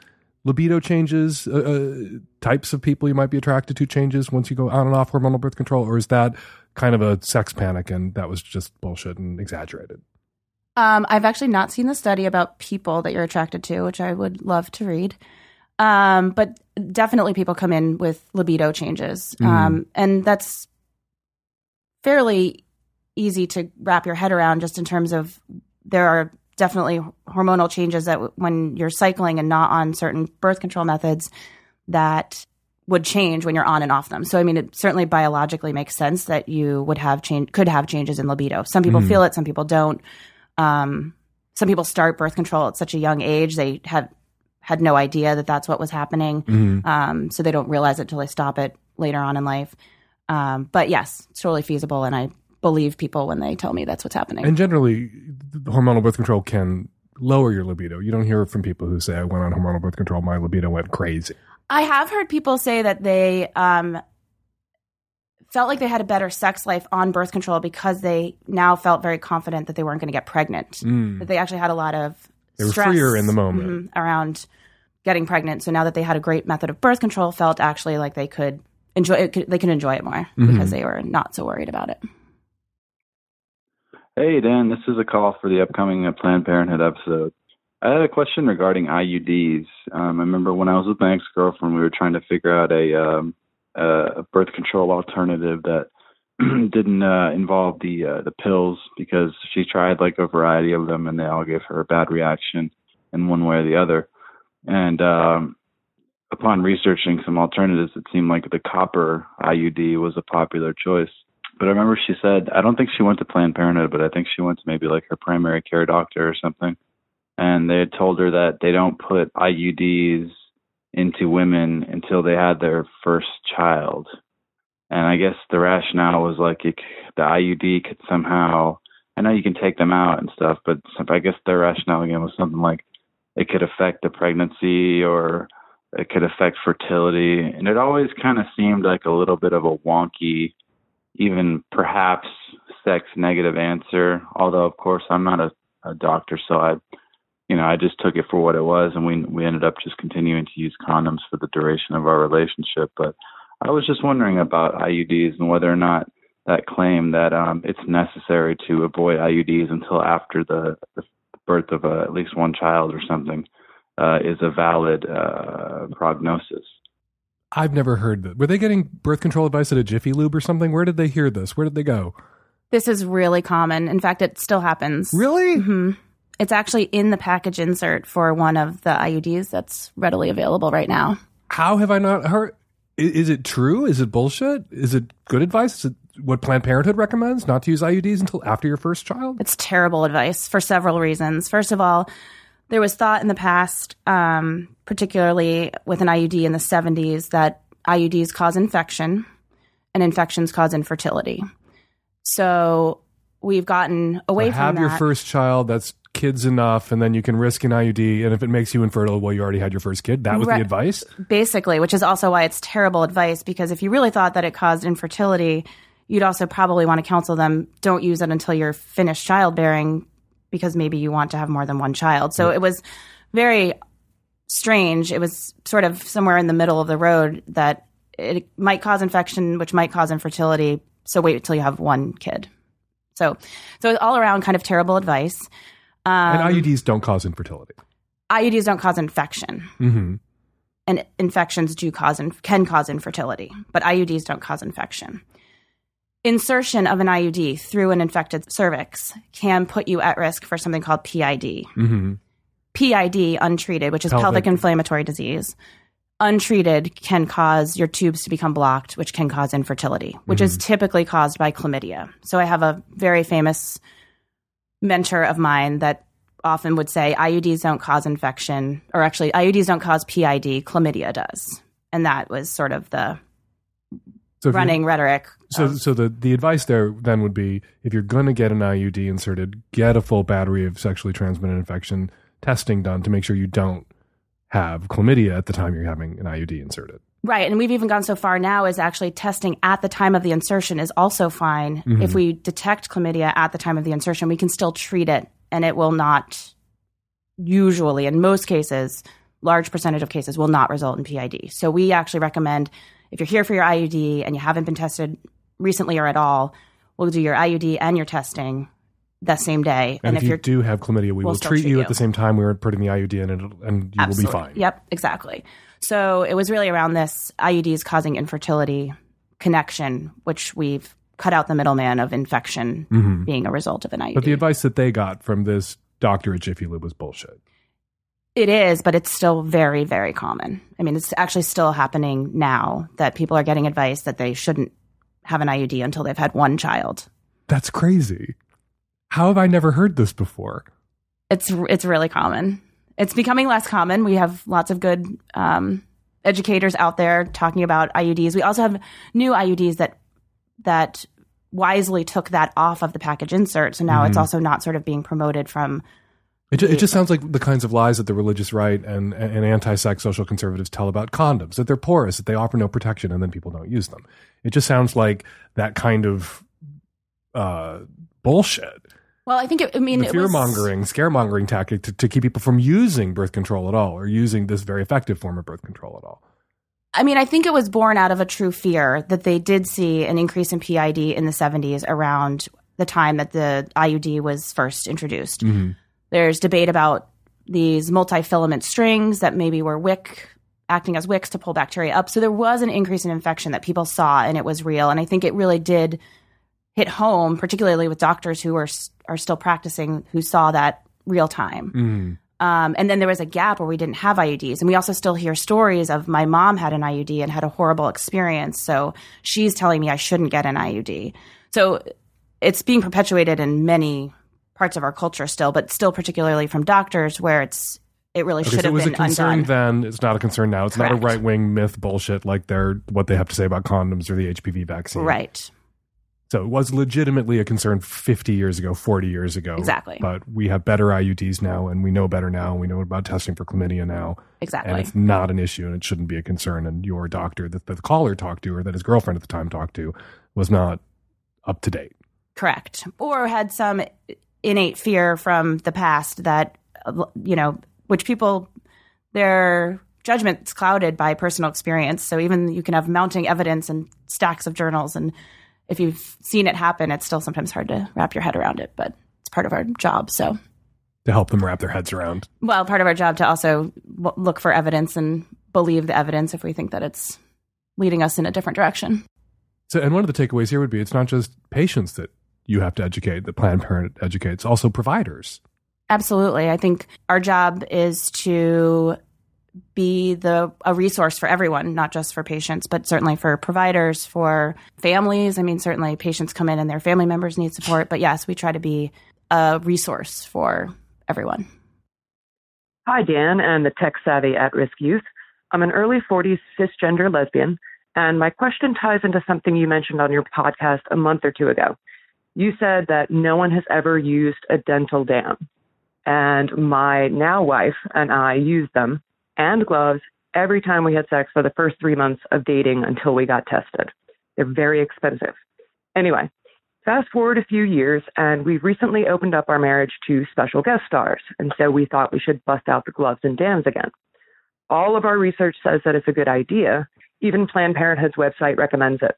Libido changes, uh, uh, types of people you might be attracted to changes once you go on and off hormonal birth control, or is that kind of a sex panic and that was just bullshit and exaggerated? Um, I've actually not seen the study about people that you're attracted to, which I would love to read. Um, but definitely people come in with libido changes. Um, and that's fairly easy to wrap your head around just in terms of there are definitely hormonal changes that w- when you're cycling and not on certain birth control methods that would change when you're on and off them. So I mean it certainly biologically makes sense that you would have change could have changes in libido. Some people Mhm. feel it, some people don't. Um, some people start birth control at such a young age they have had no idea that that's what was happening. Mhm. Um, so they don't realize it until they stop it later on in life. Um, but yes, it's totally feasible, and I believe people when they tell me that's what's happening. And generally, the hormonal birth control can lower your libido. You don't hear from people who say, I went on hormonal birth control, my libido went crazy. I have heard people say that they um, felt like they had a better sex life on birth control because they now felt very confident that they weren't going to get pregnant. Mm. That they actually had a lot of They were stress, freer in the moment. mhm, around getting pregnant. So now that they had a great method of birth control, felt actually like they could enjoy it. Could, they could enjoy it more Mhm. because they were not so worried about it. Hey, Dan, this is a call for the upcoming uh, Planned Parenthood episode. I had a question regarding IUDs. Um, I remember when I was with my ex girlfriend, we were trying to figure out a, um, a birth control alternative that didn't uh, involve the uh, the pills because she tried like a variety of them and they all gave her a bad reaction in one way or the other. And um, upon researching some alternatives, it seemed like the copper IUD was a popular choice. But I remember she said, I don't think she went to Planned Parenthood, but I think she went to maybe like her primary care doctor or something. And they had told her that they don't put IUDs into women until they had their first child. And I guess the rationale was like it, the IUD could somehow, I know you can take them out and stuff, but I guess their rationale again was something like it could affect the pregnancy or it could affect fertility. And it always kind of seemed like a little bit of a wonky, even perhaps sex negative answer. Although, of course, I'm not a, a doctor, so I, you know, I just took it for what it was, and we we ended up just continuing to use condoms for the duration of our relationship. But I was just wondering about IUDs and whether or not that claim that um, it's necessary to avoid IUDs until after the, the birth of uh, at least one child or something uh, is a valid uh, prognosis. I've never heard that. Were they getting birth control advice at a Jiffy Lube or something? Where did they hear this? Where did they go? This is really common. In fact, it still happens. Really? hmm It's actually in the package insert for one of the IUDs that's readily available right now. How have I not heard? Is it true? Is it bullshit? Is it good advice? Is it what Planned Parenthood recommends? Not to use IUDs until after your first child? It's terrible advice for several reasons. First of all, there was thought in the past, um, particularly with an IUD in the 70s, that IUDs cause infection and infections cause infertility. So we've gotten away So from have that. your first child. That's kids enough, and then you can risk an IUD. And if it makes you infertile, well, you already had your first kid. That was Right. the advice. basically, which is also why it's terrible advice because if you really thought that it caused infertility, you'd also probably want to counsel them don't use it until you're finished childbearing because maybe you want to have more than one child. So hmm. it was very strange. It was sort of somewhere in the middle of the road that it might cause infection, which might cause infertility. So wait until you have one kid. So, so all around kind of terrible advice. Um, and IUDs don't cause infertility. IUDs don't cause infection hmm and infections do cause in, can cause infertility, but IUDs don't cause infection. Insertion of an IUD through an infected cervix can put you at risk for something called PID. hmm PID untreated, which is pelvic, Pelvic. inflammatory disease, untreated can cause your tubes to become blocked, which can cause infertility, which is typically caused by chlamydia. So I have a very famous mentor of mine that often would say IUDs don't cause infection, or actually IUDs don't cause PID, chlamydia does. And that was sort of the So if you- running rhetoric. So, so the, the advice there then would be if you're going to get an IUD inserted, get a full battery of sexually transmitted infection testing done to make sure you don't have chlamydia at the time you're having an IUD inserted. Right. And we've even gone so far now as actually testing at the time of the insertion is also fine. Mhm. If we detect chlamydia at the time of the insertion, we can still treat it and it will not, usually, in most cases, large percentage of cases, will not result in PID. So we actually recommend if you're here for your IUD and you haven't been tested recently or at all, we'll do your IUD and your testing the same day. And, if, you you're do have chlamydia, we we'll will treat treat you, you. at the same time we are putting the IUD in, and, and you Absolutely. will be fine. Yep, exactly. So it was really around this IUDs causing infertility connection, which we've cut out the middleman of infection Mhm. being a result of an IUD. But the advice that they got from this doctor at Jiffy Lube was bullshit. it is, but it's still very, very common. I mean, it's actually still happening now that people are getting advice that they shouldn't have an IUD until they've had one child. That's crazy. How have I never heard this before? It's it's really common. It's becoming less common. We have lots of good um, educators out there talking about IUDs. We also have new IUDs that that wisely took that off of the package insert. So now it's Mhm. also not sort of being promoted from It, ju- it just sounds like the kinds of lies that the religious right and, and anti-sex social conservatives tell about condoms, that they're porous, that they offer no protection, and then people don't use them. It just sounds like that kind of uh, bullshit. Well, I think it, I mean the it fear was mongering, scaremongering tactic to, to keep people from using birth control at all or using this very effective form of birth control at all. I mean, I think it was born out of a true fear that they did see an increase in PID in the 70s around the time that the IUD was first introduced. Mm-hmm. There's debate about these multi-filament strings that maybe were wick acting as wicks to pull bacteria up. So there was an increase in infection that people saw and it was real. And I think it really did hit home, particularly with doctors who are are still practicing who saw that real time. Mm. Um, and then there was a gap where we didn't have IUDs. And we also still hear stories of my mom had an IUD and had a horrible experience. So she's telling me I shouldn't get an IUD. So it's being perpetuated in many parts of our culture still, but still particularly from doctors where it's it really Okay, should so it have was a concern undone. then. It's not a concern now. It's not a right wing myth bullshit like they're what they have to say about condoms or the HPV vaccine. Right. So it was legitimately a concern 50 years ago, 40 years ago. Exactly. But we have better IUDs now, and we know better now. And we know about testing for chlamydia now. Exactly. And it's not an issue, and it shouldn't be a concern. And your doctor that the caller talked to, or that his girlfriend at the time talked to, was not up to date. Correct. Or had some innate fear from the past that, you know, which people, their judgment's clouded by personal experience. So even you can have mounting evidence and stacks of journals. And if you've seen it happen, it's still sometimes hard to wrap your head around it, but it's part of our job. So, To help them wrap their heads around. well, part of our job to also w- look for evidence and believe the evidence if we think that it's leading us in a different direction. So, and one of the takeaways here would be it's not just patients that you have to educate, that Planned Parenthood educates, also providers. Absolutely. I think our job is to be the a resource for everyone, not just for patients, but certainly for providers, for families. I mean, certainly patients come in and their family members need support, but yes, we try to be a resource for everyone. Hi, Dan and the tech savvy at risk youth. I'm an early 40s cisgender lesbian, and my question ties into something you mentioned on your podcast a month or two ago. You said that no one has ever used a dental dam, and my now wife and I use them and gloves every time we had sex for the first three months of dating until we got tested. They're very expensive. Anyway, Fast forward a few years, and we've recently opened up our marriage to special guest stars, and so we thought we should bust out the gloves and dams again. All of our research says that it's a good idea. Even Planned Parenthood's website recommends it.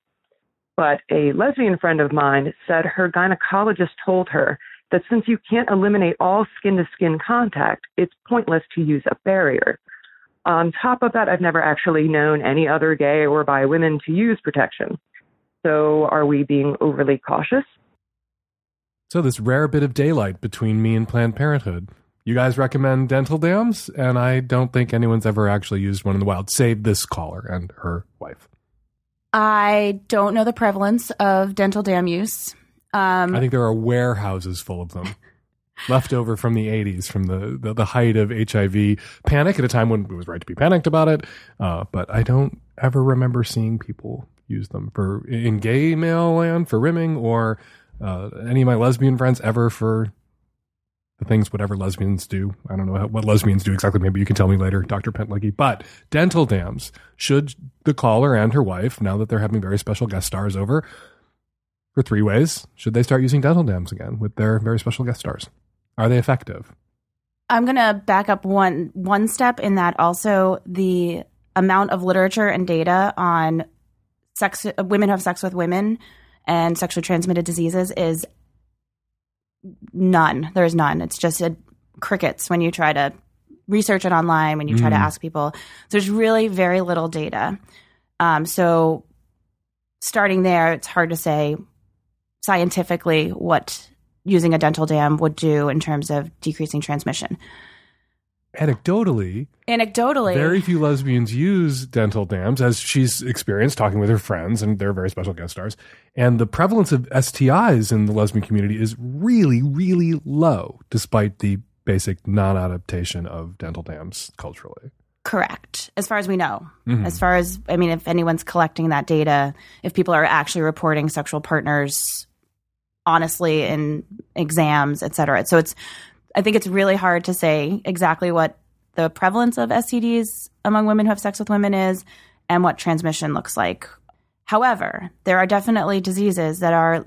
But a lesbian friend of mine said her gynecologist told her that since you can't eliminate all skin to skin contact, it's pointless to use a barrier. On top of that, I've never actually known any other gay or bi women to use protection. So are we being overly cautious? So, this rare bit of daylight between me and Planned Parenthood. You guys recommend dental dams, and I don't think anyone's ever actually used one in the wild, save this caller and her wife. I don't know the prevalence of dental dam use. Um, I think there are warehouses full of them. Left over from the 80s, from the, the, the height of HIV panic at a time when it was right to be panicked about it. Uh, but I don't ever remember seeing people use them for in gay male land for rimming or uh, any of my lesbian friends ever for the things whatever lesbians do. I don't know what lesbians do exactly. Maybe you can tell me later, Dr. Pentlicky. But dental dams, should the caller and her wife, now that they're having very special guest stars over for three ways, should they start using dental dams again with their very special guest stars? Are they effective? I'm going to back up one one step in that also the amount of literature and data on sex women who have sex with women and sexually transmitted diseases is none. There is none. It's just a crickets when you try to research it online, when you try to Mm. ask people. There's really very little data. Um, so starting there, it's hard to say scientifically what using a dental dam would do in terms of decreasing transmission. Anecdotally, Anecdotally, very few lesbians use dental dams, as she's experienced talking with her friends, and they're very special guest stars. And the prevalence of STIs in the lesbian community is really, really low, despite the basic non adaptation of dental dams culturally. correct, as far as we know. Mhm. As far as, I mean, if anyone's collecting that data, if people are actually reporting sexual partners honestly in exams, et cetera. So it's I think it's really hard to say exactly what the prevalence of STDs among women who have sex with women is and what transmission looks like. However, there are definitely diseases that are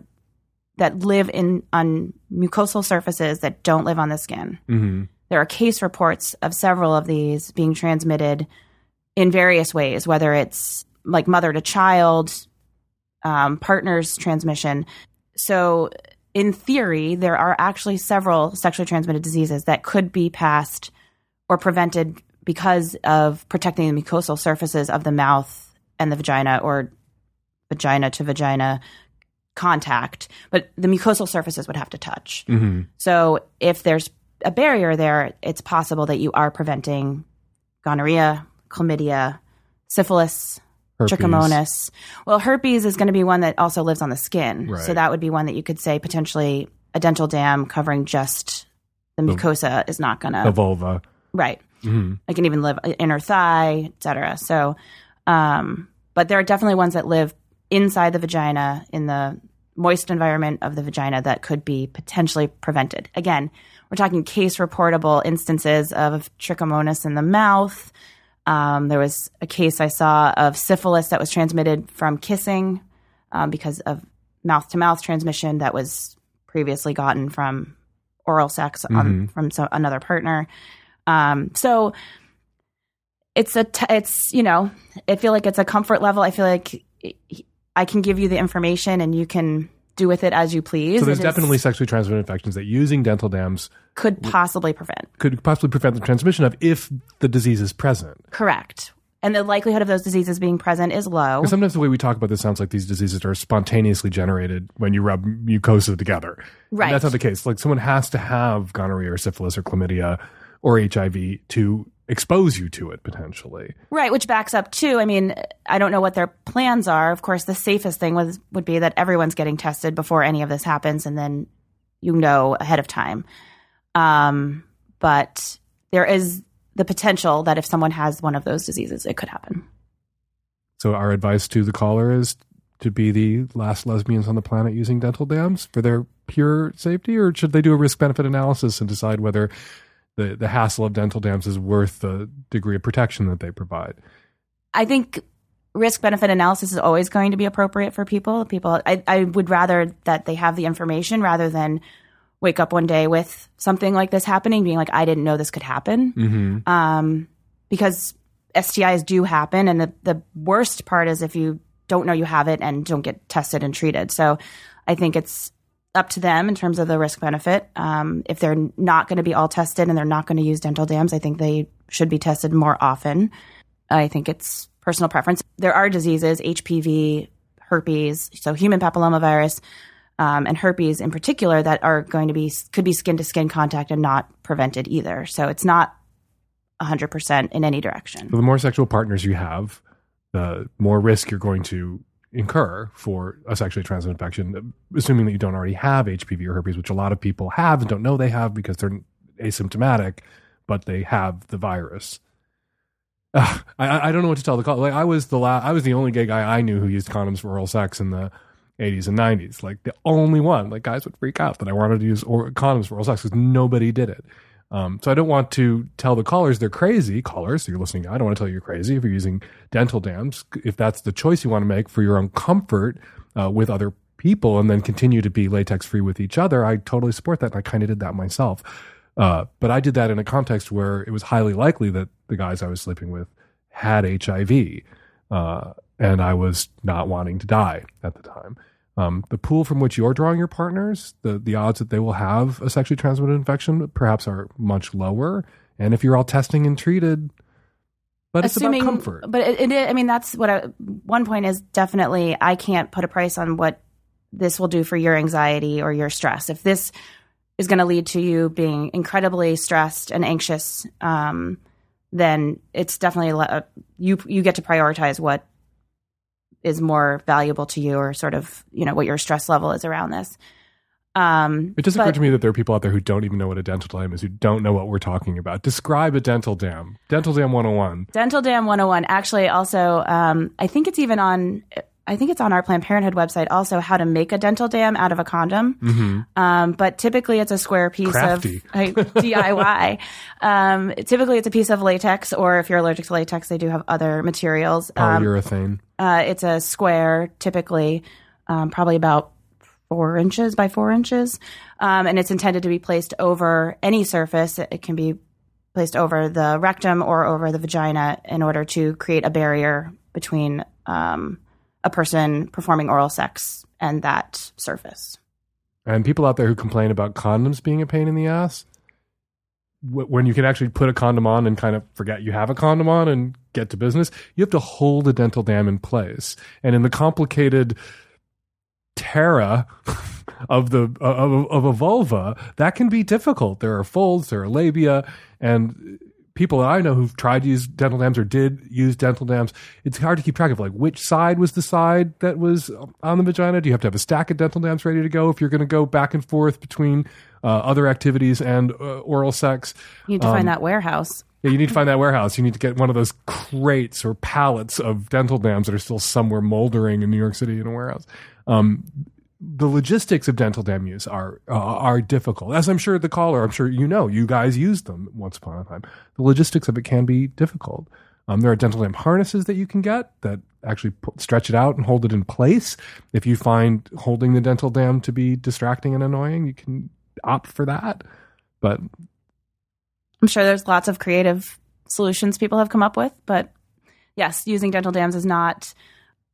that live in on mucosal surfaces that don't live on the skin. Mm-hmm. There are case reports of several of these being transmitted in various ways, whether it's like mother to child, um, partners transmission. So, in theory, there are actually several sexually transmitted diseases that could be passed or prevented because of protecting the mucosal surfaces of the mouth and the vagina or vagina to vagina contact. But the mucosal surfaces would have to touch. Mm-hmm. So, if there's a barrier there, it's possible that you are preventing gonorrhea, chlamydia, syphilis, Herpes. trichomonas. Well, herpes is going to be one that also lives on the skin. Right. So that would be one that you could say potentially a dental dam covering just the The- mucosa is not going to. The vulva. right. Mm-hmm. It can even live inner thigh, etc. So, um, but there are definitely ones that live inside the vagina in the moist environment of the vagina that could be potentially prevented. Again, we're talking case reportable instances of trichomonas in the mouth. Um, there was a case I saw of syphilis that was transmitted from kissing um, because of mouth to mouth transmission that was previously gotten from oral sex on, Mhm. from so, another partner. Um, so it's a t- it's you know I feel like it's a comfort level. I feel like I can give you the information and you can do with it as you please. So there's It is- definitely sexually transmitted infections that using dental dams could possibly prevent. could possibly prevent the transmission of if the disease is present. Correct. And the likelihood of those diseases being present is low. And sometimes the way we talk about this sounds like these diseases are spontaneously generated when you rub mucosa together. And Right. that's not the case. Like someone has to have gonorrhea or syphilis or chlamydia or HIV to expose you to it potentially. Right, which backs up too. I mean, I don't know what their plans are. Of course, the safest thing was would be that everyone's getting tested before any of this happens, and then you know ahead of time. Um, but there is the potential that if someone has one of those diseases, it could happen. So our advice to the caller is to be the last lesbians on the planet using dental dams for their pure safety, or should they do a risk benefit analysis and decide whether the, the hassle of dental dams is worth the degree of protection that they provide? I think risk benefit analysis is always going to be appropriate for people. People, I, I would rather that they have the information rather than wake up one day with something like this happening, being like, I didn't know this could happen. Mm-hmm. um, because STIs do happen, and the the worst part is if you don't know you have it and don't get tested and treated. So I think it's up to them in terms of the risk benefit. Um, if they're not going to be all tested and they're not going to use dental dams, I think they should be tested more often. I think it's personal preference. There are diseases, HPV, herpes, so human papillomavirus, um, and herpes in particular, that are going to be could be skin to skin contact and not prevented either. So it's not 100% in any direction. So the more sexual partners you have, the more risk you're going to incur for a sexually transmitted infection, assuming that you don't already have HPV or herpes, which a lot of people have and don't know they have because they're asymptomatic, but they have the virus. I, I don't know what to tell the call. Like I was the la- I was the only gay guy I knew who used condoms for oral sex in the 80s and 90s. Like the only one. Like guys would freak out that I wanted to use or- condoms for oral sex because nobody did it. Um, so I don't want to tell the callers they're crazy. Callers, so you're listening. I don't want to tell you you're crazy if you're using dental dams. If that's the choice you want to make for your own comfort uh, with other people, and then continue to be latex free with each other, I totally support that. And I kind of did that myself. Uh, but I did that in a context where it was highly likely that the guys I was sleeping with had HIV, uh, and I was not wanting to die at the time. Um, the pool from which you're drawing your partners, the the odds that they will have a sexually transmitted infection perhaps are much lower. And if you're all testing and treated, but it's about comfort. But it, it, I mean, that's what I, one point is definitely I can't put a price on what this will do for your anxiety or your stress. If this is going to lead to you being incredibly stressed and anxious, um, then it's definitely you you get to prioritize what is more valuable to you or sort of you know what your stress level is around this. Um, It just but- occurred to me that there are people out there who don't even know what a dental dam is, who don't know what we're talking about. Describe a dental dam. Dental dam 101. Dental Dam 101 actually also um, I think it's even on I think it's on our Planned Parenthood website also how to make a dental dam out of a condom. Mm-hmm. Um, but typically it's a square piece Crafty. of like, DIY. Um, typically it's a piece of latex, or if you're allergic to latex, they do have other materials. Um, Polyurethane. uh, it's a square, typically, um, probably about four inches by four inches, um, and it's intended to be placed over any surface. It, it can be placed over the rectum or over the vagina in order to create a barrier between um, a person performing oral sex and that surface. And people out there who complain about condoms being a pain in the ass, when you can actually put a condom on and kind of forget you have a condom on and get to business, you have to hold a dental dam in place. And in the complicated terra of the of, of a vulva, that can be difficult. There are folds, there are labia, and people that I know who've tried to use dental dams or did use dental dams, it's hard to keep track of like which side was the side that was on the vagina. Do you have to have a stack of dental dams ready to go if you're going to go back and forth between uh, other activities and uh, oral sex? You need to Um, find that warehouse. Yeah, you need to find that warehouse. You need to get one of those crates or pallets of dental dams that are still somewhere moldering in New York City in a warehouse. Um, the logistics of dental dam use are uh, are difficult, as I'm sure the caller, I'm sure you know, you guys used them once upon a time. The logistics of it can be difficult. Um, there are dental dam harnesses that you can get that actually put, stretch it out and hold it in place. If you find holding the dental dam to be distracting and annoying, you can opt for that. But I'm sure there's lots of creative solutions people have come up with, but yes, using dental dams is not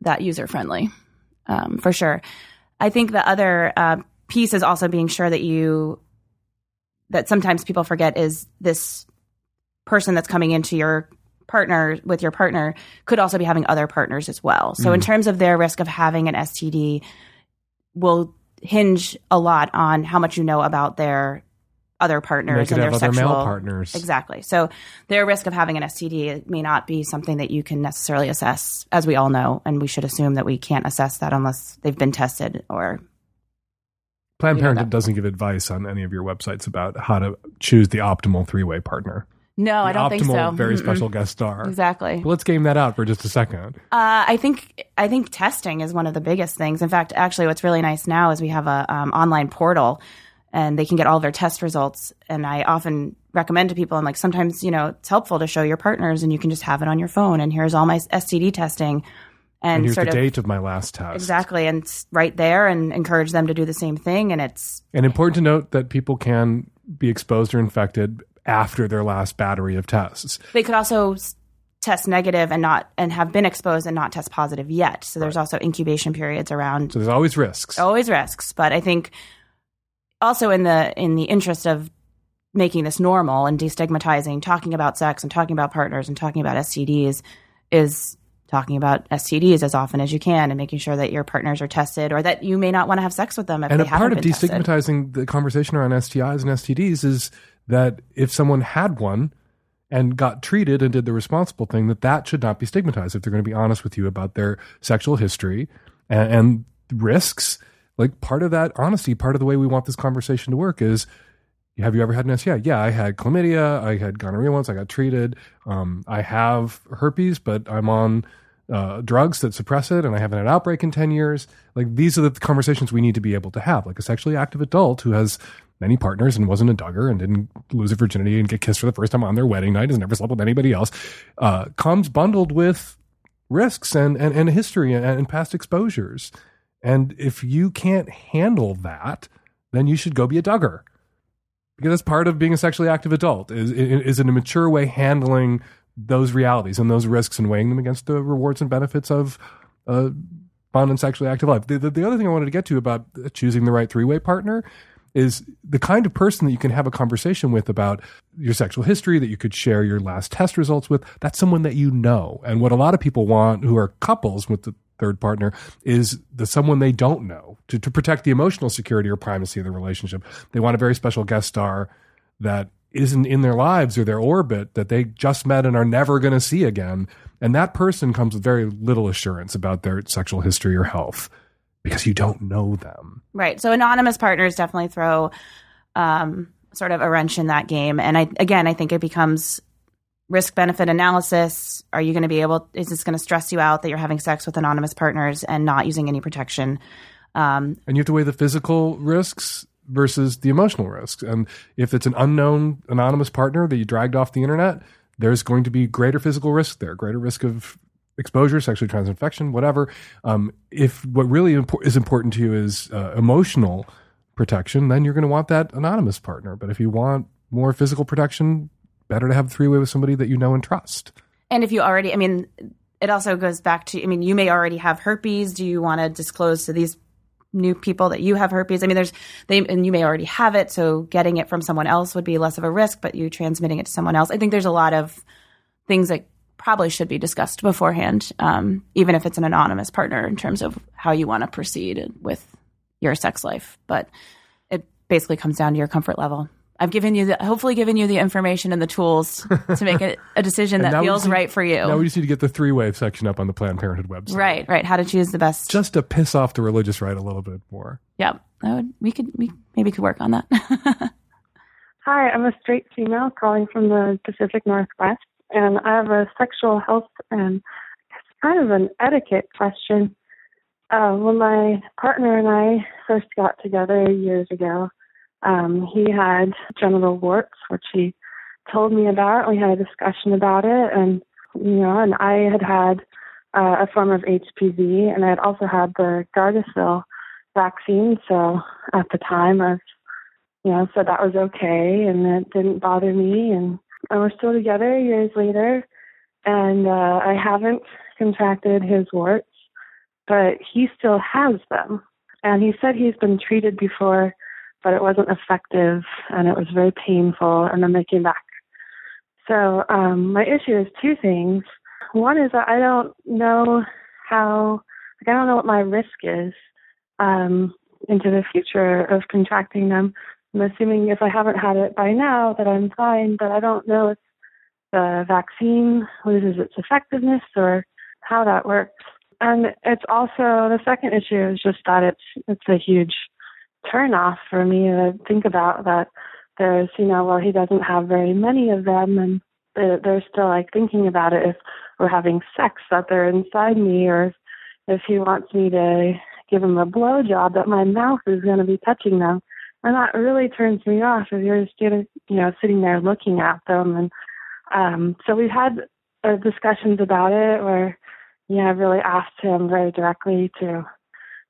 that user friendly um, for sure. I think the other uh, piece is also being sure that you that sometimes people forget is this person that's coming into your partner with your partner could also be having other partners as well. So in Mm. terms of their risk of having an STD will hinge a lot on how much you know about their other partners and their sexual partners. Exactly. So their risk of having an STD may not be something that you can necessarily assess, as we all know, and we should assume that we can't assess that unless they've been tested or Planned Parenthood doesn't give advice on any of your websites about how to choose the optimal three way partner. No, I don't think so. Very Mm-mm. special guest star. Exactly. Well, let's game that out for just a second. Uh, I think I think testing is one of the biggest things. In fact, actually, what's really nice now is we have a um, online portal, and they can get all their test results. And I often recommend to people, I'm like, sometimes you know it's helpful to show your partners, and you can just have it on your phone. And here's all my STD testing, and, And, here's sort the of date of my last test. exactly, and right there, and encourage them to do the same thing. And it's And important to note that people can be exposed or infected after their last battery of tests. they could also test negative and not and have been exposed and not test positive yet. So there's also incubation periods around So there's always risks. always risks but i think also in the in the interest of making this normal and destigmatizing talking about sex and talking about partners and talking about stds is talking about stds as often as you can and making sure that your partners are tested or that you may not want to have sex with them if and they a part of been tested. destigmatizing the conversation around STIs and STDs is that if someone had one and got treated and did the responsible thing, that that should not be stigmatized. If they're going to be honest with you about their sexual history and, and risks, like part of that honesty, part of the way we want this conversation to work is. Have you ever had an STI? Yeah, I had chlamydia. I had gonorrhea once. I got treated. Um, I have herpes, but I'm on uh, drugs that suppress it, and I haven't had an outbreak in 10 years. Like, these are the conversations we need to be able to have. Like, a sexually active adult who has many partners and wasn't a Duggar and didn't lose her virginity and get kissed for the first time on their wedding night, has never slept with anybody else, uh, comes bundled with risks and, and, and history and, and past exposures. And if you can't handle that, then you should go be a Duggar because that's part of being a sexually active adult is is in a mature way handling those realities and those risks and weighing them against the rewards and benefits of uh, a fun and sexually active life. The, the, the other thing I wanted to get to about choosing the right three way partner is the kind of person that you can have a conversation with about your sexual history that you could share your last test results with. That's someone that you know. And what a lot of people want who are couples with the third partner is the someone they don't know to, to protect the emotional security or primacy of the relationship. They want a very special guest star that isn't in their lives or their orbit that they just met and are never going to see again. And that person comes with very little assurance about their sexual history or health because you don't know them. Right. So anonymous partners definitely throw um, sort of a wrench in that game. And I again, I think it becomes risk benefit analysis. Are you going to be able? Is this going to stress you out that you're having sex with anonymous partners and not using any protection? Um, And you have to weigh the physical risks versus the emotional risks. And if it's an unknown anonymous partner that you dragged off the internet, there's going to be greater physical risk there, greater risk of exposure, sexually transmitted infection, whatever. Um, if what really is important to you is uh, emotional protection, then you're going to want that anonymous partner. But if you want more physical protection, better to have a three way with somebody that you know and trust. And if you already, I mean, it also goes back to, I mean, you may already have herpes. Do you want to disclose to these new people that you have herpes? I mean, there's, they, and you may already have it. So getting it from someone else would be less of a risk, but you transmitting it to someone else. I think there's a lot of things that probably should be discussed beforehand, um, even if it's an anonymous partner in terms of how you want to proceed with your sex life. But it basically comes down to your comfort level. I've given you the, hopefully given you the information and the tools to make a, a decision that feels need- right for you. Now we just need to get the three way section up on the Planned Parenthood website. Right, right. How to choose the best. Just to piss off the religious right a little bit more. Yeah, that would, we could we maybe could work on that. Hi, I'm a straight female calling from the Pacific Northwest, and I have a sexual health and it's kind of an etiquette question. Uh, when my partner and I first got together years ago, um, he had genital warts, which he told me about. We had a discussion about it, and you know, and I had had uh, a form of HPV, and I had also had the Gardasil vaccine. So at the time, I you know, so that was okay and it didn't bother me and, and we're still together years later and uh I haven't contracted his warts, but he still has them. And he said he's been treated before, but it wasn't effective and it was very painful and then they came back. So um my issue is two things. One is that I don't know how like I don't know what my risk is um into the future of contracting them. I'm assuming if I haven't had it by now that I'm fine, but I don't know if the vaccine loses its effectiveness or how that works. And it's also the second issue is just that it's it's a huge turnoff for me to think about that there's you know well he doesn't have very many of them and they're, still like thinking about it if we're having sex that they're inside me or if he wants me to give him a blow job that my mouth is going to be touching them. And that really turns me off if you're just you know sitting there looking at them. And um so we've had uh, discussions about it where yeah, I've really asked him very directly to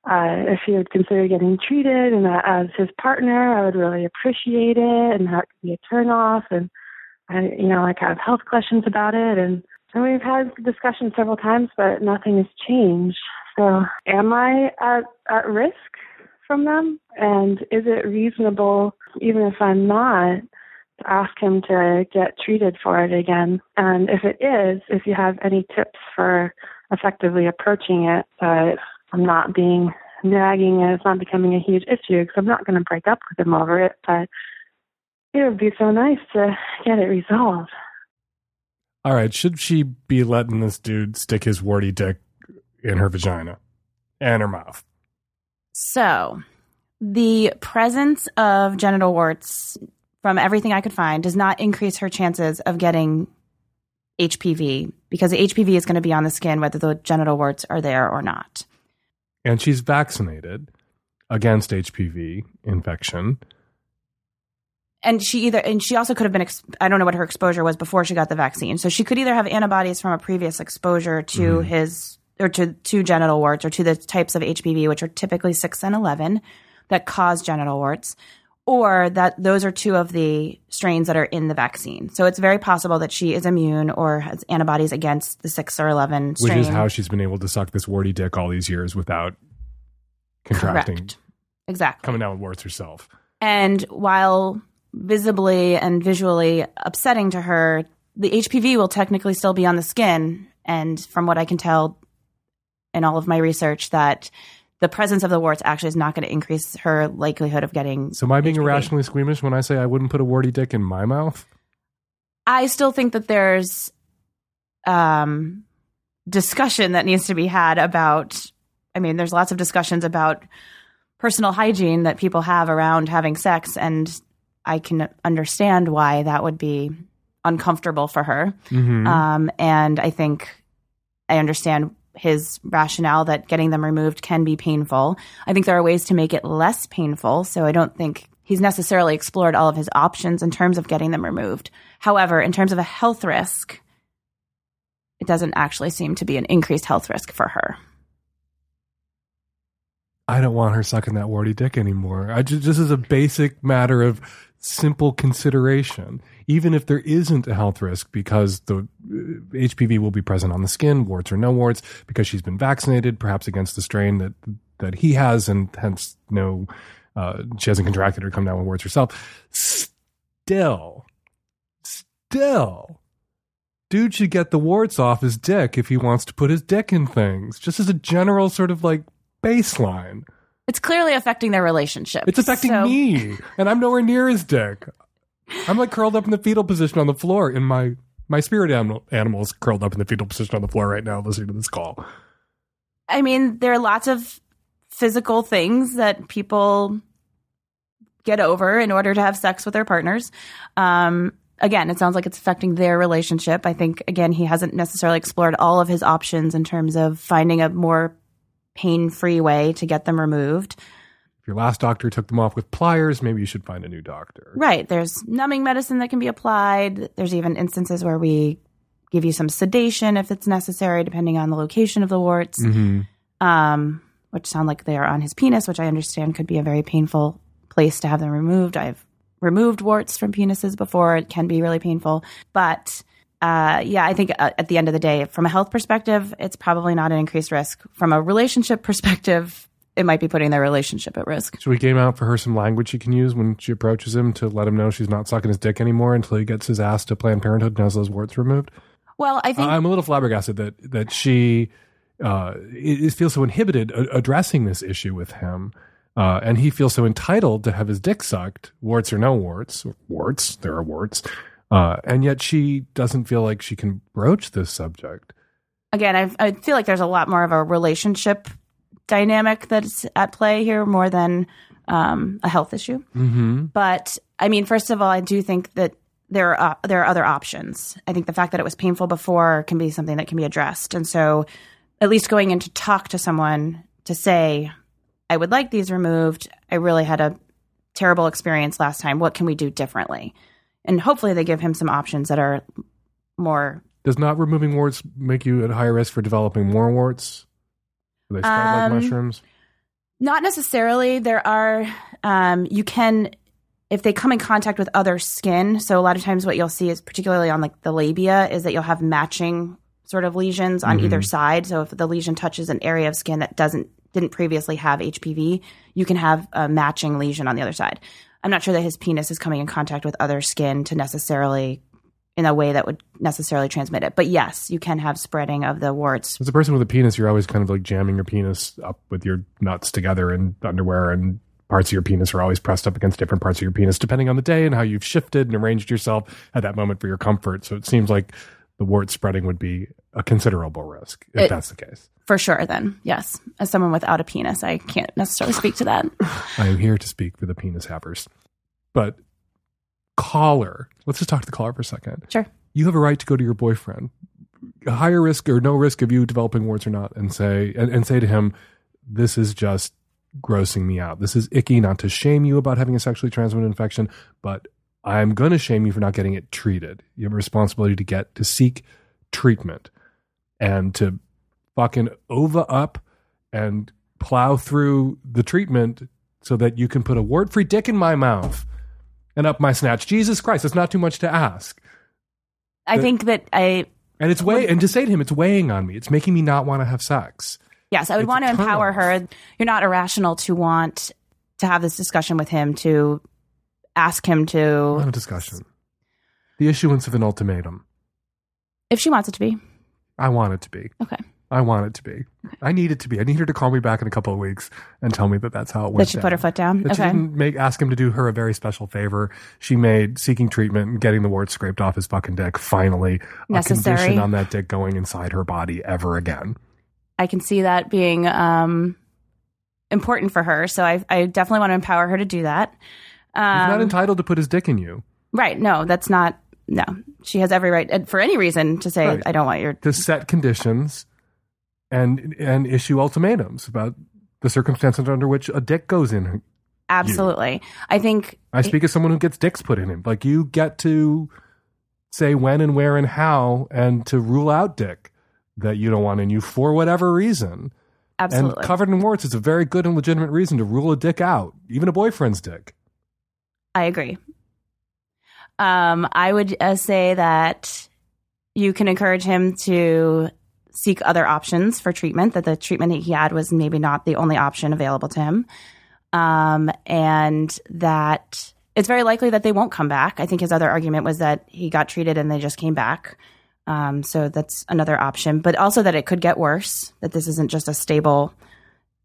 uh if he would consider getting treated and that as his partner I would really appreciate it and that could be a turn off and I you know like I have health questions about it and and we've had discussions several times but nothing has changed so am I at at risk from them? And is it reasonable, even if I'm not, to ask him to get treated for it again? And if it is, if you have any tips for effectively approaching it, that I'm not being nagging and it's not becoming a huge issue, because I'm not going to break up with him over it, but it would be so nice to get it resolved. All right. Should she be letting this dude stick his warty dick in her vagina and her mouth? So, the presence of genital warts, from everything I could find, does not increase her chances of getting HPV because the HPV is going to be on the skin whether the genital warts are there or not. And she's vaccinated against HPV infection. And she either, and she also could have been, ex- I don't know what her exposure was before she got the vaccine. So she could either have antibodies from a previous exposure to Mm-hmm. his, or to, to genital warts or to the types of HPV, which are typically 6 and 11 that cause genital warts, or that those are two of the strains that are in the vaccine. So it's very possible that she is immune or has antibodies against the 6 or 11 Which strain. is how she's been able to suck this warty dick all these years without contracting, Correct. Exactly. coming down with warts herself. And while visibly and visually upsetting to her, the HPV will technically still be on the skin. And from what I can tell in all of my research, that the presence of the warts actually is not going to increase her likelihood of getting. So am I being irrationally squeamish when I say I wouldn't put a warty dick in my mouth? I still think that there's um, discussion that needs to be had about. I mean, there's lots of discussions about personal hygiene that people have around having sex, and I can understand why that would be uncomfortable for her. Mhm. Um, and I think I understand his rationale that getting them removed can be painful. I think there are ways to make it less painful. So I don't think he's necessarily explored all of his options in terms of getting them removed. However, in terms of a health risk, it doesn't actually seem to be an increased health risk for her. I don't want her sucking that warty dick anymore. I just, this is a basic matter of simple consideration. Even if there isn't a health risk because the uh, HPV will be present on the skin, warts or no warts, because she's been vaccinated, perhaps against the strain that that he has, and hence no, uh, she hasn't contracted or come down with warts herself. Still, still, dude should get the warts off his dick if he wants to put his dick in things, just as a general sort of like baseline. It's clearly affecting their relationship. It's affecting So- me, and I'm nowhere near his dick. I'm like curled up in the fetal position on the floor, and my my spirit animal animal is curled up in the fetal position on the floor right now, listening to this call. I mean, there are lots of physical things that people get over in order to have sex with their partners. Um, again, it sounds like it's affecting their relationship. I think, again, he hasn't necessarily explored all of his options in terms of finding a more pain free way to get them removed. Your last doctor took them off with pliers, maybe you should find a new doctor. Right. There's numbing medicine that can be applied. There's even instances where we give you some sedation if it's necessary, depending on the location of the warts. Mm-hmm. um, which sound like they are on his penis, which I understand could be a very painful place to have them removed. I've removed warts from penises before; it can be really painful. But uh, yeah, I think uh, at the end of the day, from a health perspective, it's probably not an increased risk. From a relationship perspective, it might be putting their relationship at risk. Should we game out for her some language she can use when she approaches him to let him know she's not sucking his dick anymore until he gets his ass to Planned Parenthood and has those warts removed? Well, I think I'm a little flabbergasted that that she uh, feels so inhibited addressing this issue with him, uh, and he feels so entitled to have his dick sucked, warts or no warts, warts there are warts, uh, and yet she doesn't feel like she can broach this subject. again, I, I feel like there's a lot more of a relationship dynamic that's at play here more than um, a health issue. Mm-hmm. But I mean, first of all, I do think that there are uh, there are other options. I think the fact that it was painful before can be something that can be addressed, and so at least going in to talk to someone to say, "I would like these removed. I really had a terrible experience last time. What can we do differently?" And hopefully, they give him some options that are more Does not removing warts make you at higher risk for developing more warts? Do they spread like Um, mushrooms? Not necessarily. There are, um, you can, if they come in contact with other skin. So a lot of times, what you'll see is particularly on like the labia, is that you'll have matching sort of lesions on Mhm. either side. So if the lesion touches an area of skin that doesn't didn't previously have HPV, you can have a matching lesion on the other side. I'm not sure that his penis is coming in contact with other skin to necessarily in a way that would necessarily transmit it. But yes, you can have spreading of the warts As a person with a penis, you're always kind of like jamming your penis up with your nuts together in underwear, and parts of your penis are always pressed up against different parts of your penis, depending on the day and how you've shifted and arranged yourself at that moment for your comfort. So it seems like the wart spreading would be a considerable risk if It- that's the case. for sure. Then yes, as someone without a penis, I can't necessarily speak to that. I am here to speak for the penis havers. But caller, let's just talk to the caller for a second. Sure. You have a right to go to your boyfriend, a higher risk or no risk of you developing warts or not, and say and, and say to him, "This is just grossing me out. This is icky. Not to shame you about having a sexually transmitted infection, but I'm going to shame you for not getting it treated. You have a responsibility to get to seek treatment and to fucking ova up and plow through the treatment so that you can put a wart free dick in my mouth and up my snatch. Jesus Christ, it's not too much to ask. I think that I And it's way and to say to him, it's weighing on me. It's making me not want to have sex. yes, I would It's want to empower off. her. You're not irrational to want to have this discussion with him to ask him to Not a discussion. The issuance of an ultimatum. if she wants it to be. I want it to be. Okay. I want it to be. I need it to be. I need her to call me back in a couple of weeks and tell me that that's how it went. That she put her foot down. That she didn't make ask him to do her a very special favor. She made seeking treatment and getting the wart scraped off his fucking dick finally Necessary. a condition on that dick going inside her body ever again. I can see that being um, important for her. So I, I definitely want to empower her to do that. He's not Um, entitled to put his dick in you. right. No, that's not no, she has every right for any reason to say, Right. I don't want your. to set conditions and and issue ultimatums about the circumstances under which a dick goes in. Absolutely. I think I speak as someone who gets dicks put in him. Like you get to say when and where and how and to rule out dick that you don't want in you for whatever reason. Absolutely. And covered in warts is a very good and legitimate reason to rule a dick out, even a boyfriend's dick. I agree. Um, I would uh, say that you can encourage him to seek other options for treatment, that the treatment that he had was maybe not the only option available to him. Um, and that it's very likely that they won't come back. I think his other argument was that he got treated and they just came back. Um, so that's another option, but also that it could get worse, that this isn't just a stable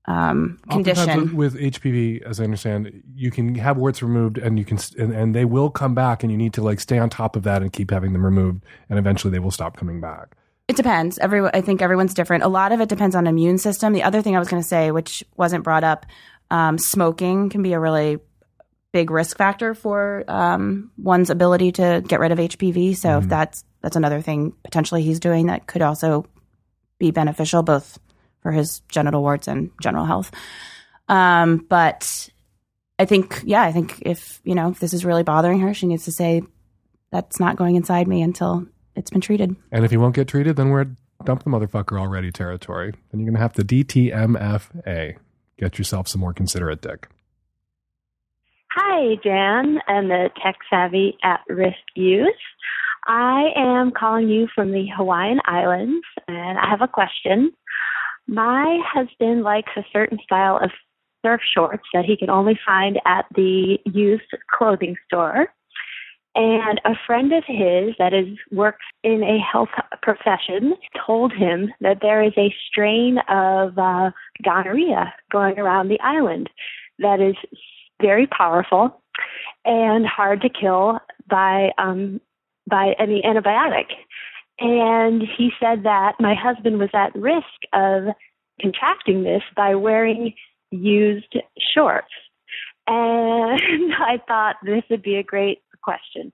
um, condition. With, with HPV, as I understand, you can have warts removed, and you can, and, and they will come back, and you need to like stay on top of that and keep having them removed, and eventually they will stop coming back. It depends. Every I think everyone's different. A lot of it depends on immune system. The other thing I was going to say, which wasn't brought up, um, smoking can be a really big risk factor for um, one's ability to get rid of HPV. So if that's that's another thing potentially he's doing that could also be beneficial both for his genital warts and general health. Um, but I think, yeah, I think if you know if this is really bothering her, she needs to say that's not going inside me until it's been treated. And if he won't get treated, then we're at dump the motherfucker already territory. Then you're going to have to DTMFA. Get yourself some more considerate dick. Hi, Dan and the tech savvy at risk youth. I am calling you from the Hawaiian Islands and I have a question. My husband likes a certain style of surf shorts that he can only find at the used clothing store. And a friend of his that is works in a health profession told him that there is a strain of uh, gonorrhea going around the island that is very powerful and hard to kill by um, by any antibiotic. And he said that my husband was at risk of contracting this by wearing used shorts. And I thought this would be a great question.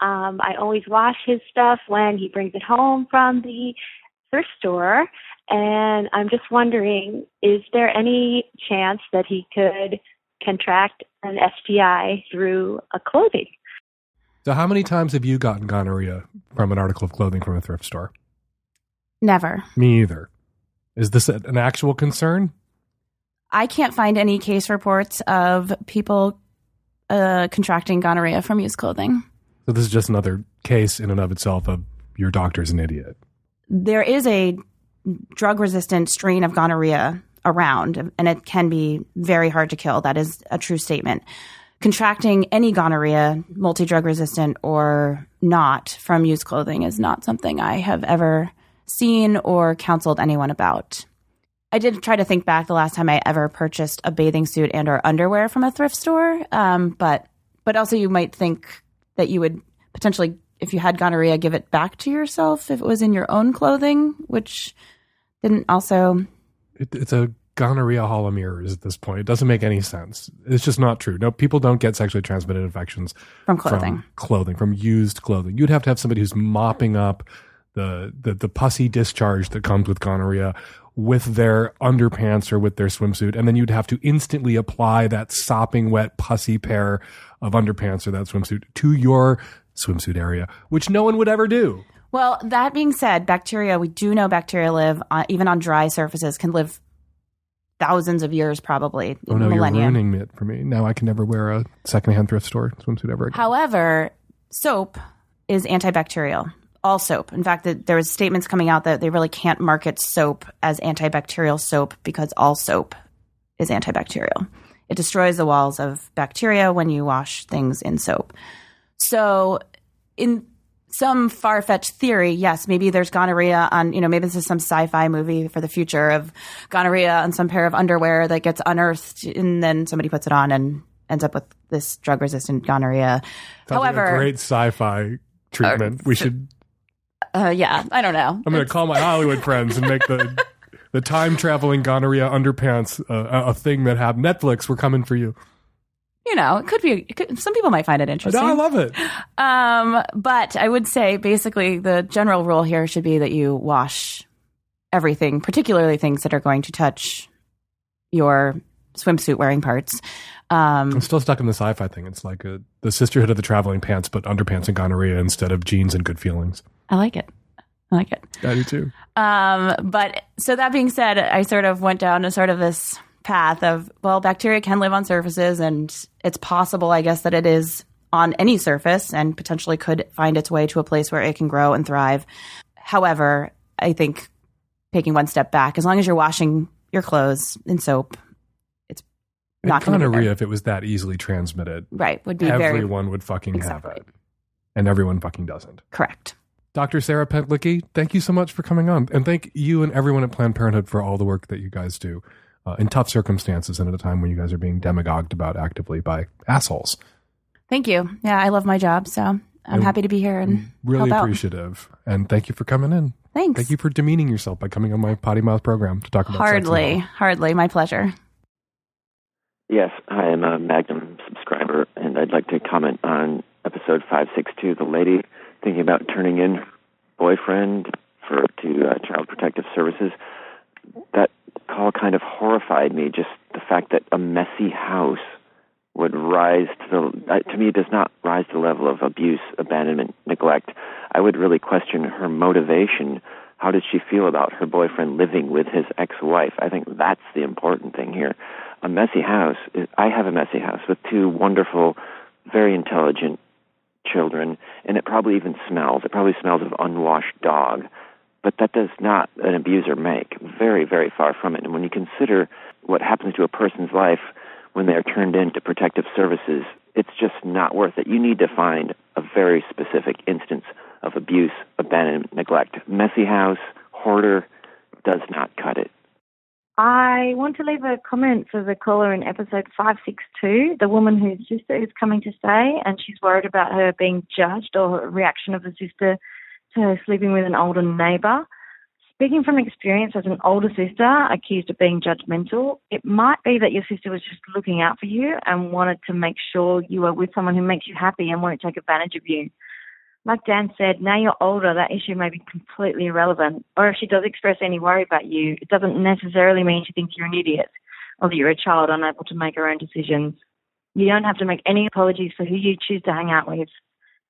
Um, I always wash his stuff when he brings it home from the thrift store. And I'm just wondering is there any chance that he could contract an STI through a clothing? So, how many times have you gotten gonorrhea from an article of clothing from a thrift store? Never. Me either. Is this an actual concern? I can't find any case reports of people uh, contracting gonorrhea from used clothing. So, this is just another case in and of itself of your doctor's an idiot. There is a drug resistant strain of gonorrhea around, and it can be very hard to kill. That is a true statement. Contracting any gonorrhea, multi drug resistant or not, from used clothing is not something I have ever seen or counseled anyone about. I did try to think back the last time I ever purchased a bathing suit and or underwear from a thrift store, um, but but also you might think that you would potentially, if you had gonorrhea, give it back to yourself if it was in your own clothing, which didn't also. It, it's a gonorrhea hall of mirrors at this point. It doesn't make any sense. It's just not true. No, people don't get sexually transmitted infections From clothing. From clothing, from used clothing. You'd have to have somebody who's mopping up the the, the pussy discharge that comes with gonorrhea with their underpants or with their swimsuit, and then you'd have to instantly apply that sopping wet pussy pair of underpants or that swimsuit to your swimsuit area, which no one would ever do. Well, that being said, bacteria, we do know bacteria live on, even on dry surfaces, can live thousands of years, probably. Oh no, millennia. you're ruining it for me. Now I can never wear a secondhand thrift store swimsuit ever again. However, soap is antibacterial. All soap. In fact, that there was statements coming out that they really can't market soap as antibacterial soap because all soap is antibacterial. It destroys the walls of bacteria when you wash things in soap. So, in some far fetched theory, yes, maybe there's gonorrhea on, you know, maybe this is some sci fi movie for the future of gonorrhea on some pair of underwear that gets unearthed and then somebody puts it on and ends up with this drug resistant gonorrhea. A However, great sci-fi treatment. we should. Uh, yeah, I don't know. I'm going to call my Hollywood friends and make the the time traveling gonorrhea underpants uh, a, thing that have Netflix, we're coming for you. you know, it could be. It could, some people might find it interesting. I love it. Um, but I would say basically the general rule here should be that you wash everything, particularly things that are going to touch your swimsuit wearing parts. Um, I'm still stuck in the sci-fi thing. It's like a, the sisterhood of the traveling pants, but underpants and gonorrhea instead of jeans and good feelings. I like it. I like it. I do too. Um, but so that being said, I sort of went down to sort of this path of well, bacteria can live on surfaces, and it's possible, I guess, that it is on any surface and potentially could find its way to a place where it can grow and thrive. However, I think taking one step back, as long as you're washing your clothes in soap, it's And not going to be gonorrhea, if it was that easily transmitted, right. Would be very everyone would fucking have it, and everyone fucking doesn't. correct. Dr. Sarah Pentlicky, thank you so much for coming on. And thank you and everyone at Planned Parenthood for all the work that you guys do uh, in tough circumstances and at a time when you guys are being demagogued about actively by assholes. Thank you. Yeah, I love my job, so I'm I'm happy to be here and Really help out. appreciative. And thank you for coming in. Thanks. Thank you for demeaning yourself by coming on my potty mouth program to talk about sex Hardly, health. hardly. My pleasure. Yes, I am a Magnum subscriber, and I'd like to comment on episode 562, the lady thinking about turning in boyfriend for to uh, Child Protective Services. That call kind of horrified me. Just the fact that a messy house would rise to the uh, to me it does not rise to the level of abuse, abandonment, neglect. I would really question her motivation. How did she feel about her boyfriend living with his ex-wife? I think that's the important thing here. A messy house. I have a messy house with two wonderful, very intelligent children, and it probably even smells. It probably smells of unwashed dog. But that does not an abuser make. Very, very far from it. And when you consider what happens to a person's life when they are turned into protective services, it's just not worth it. You need to find a very specific instance of abuse, abandonment, neglect. Messy house, hoarder, does not cut it. I want to leave a comment for the caller in episode 562, the woman whose sister is coming to stay, and she's worried about her being judged or her reaction of the sister to her sleeping with an older neighbour. Speaking from experience as an older sister accused of being judgmental, it might be that your sister was just looking out for you and wanted to make sure you were with someone who makes you happy and won't take advantage of you. Like Dan said, now you're older, that issue may be completely irrelevant. Or if she does express any worry about you, it doesn't necessarily mean she thinks you're an idiot or that you're a child unable to make her own decisions. You don't have to make any apologies for who you choose to hang out with.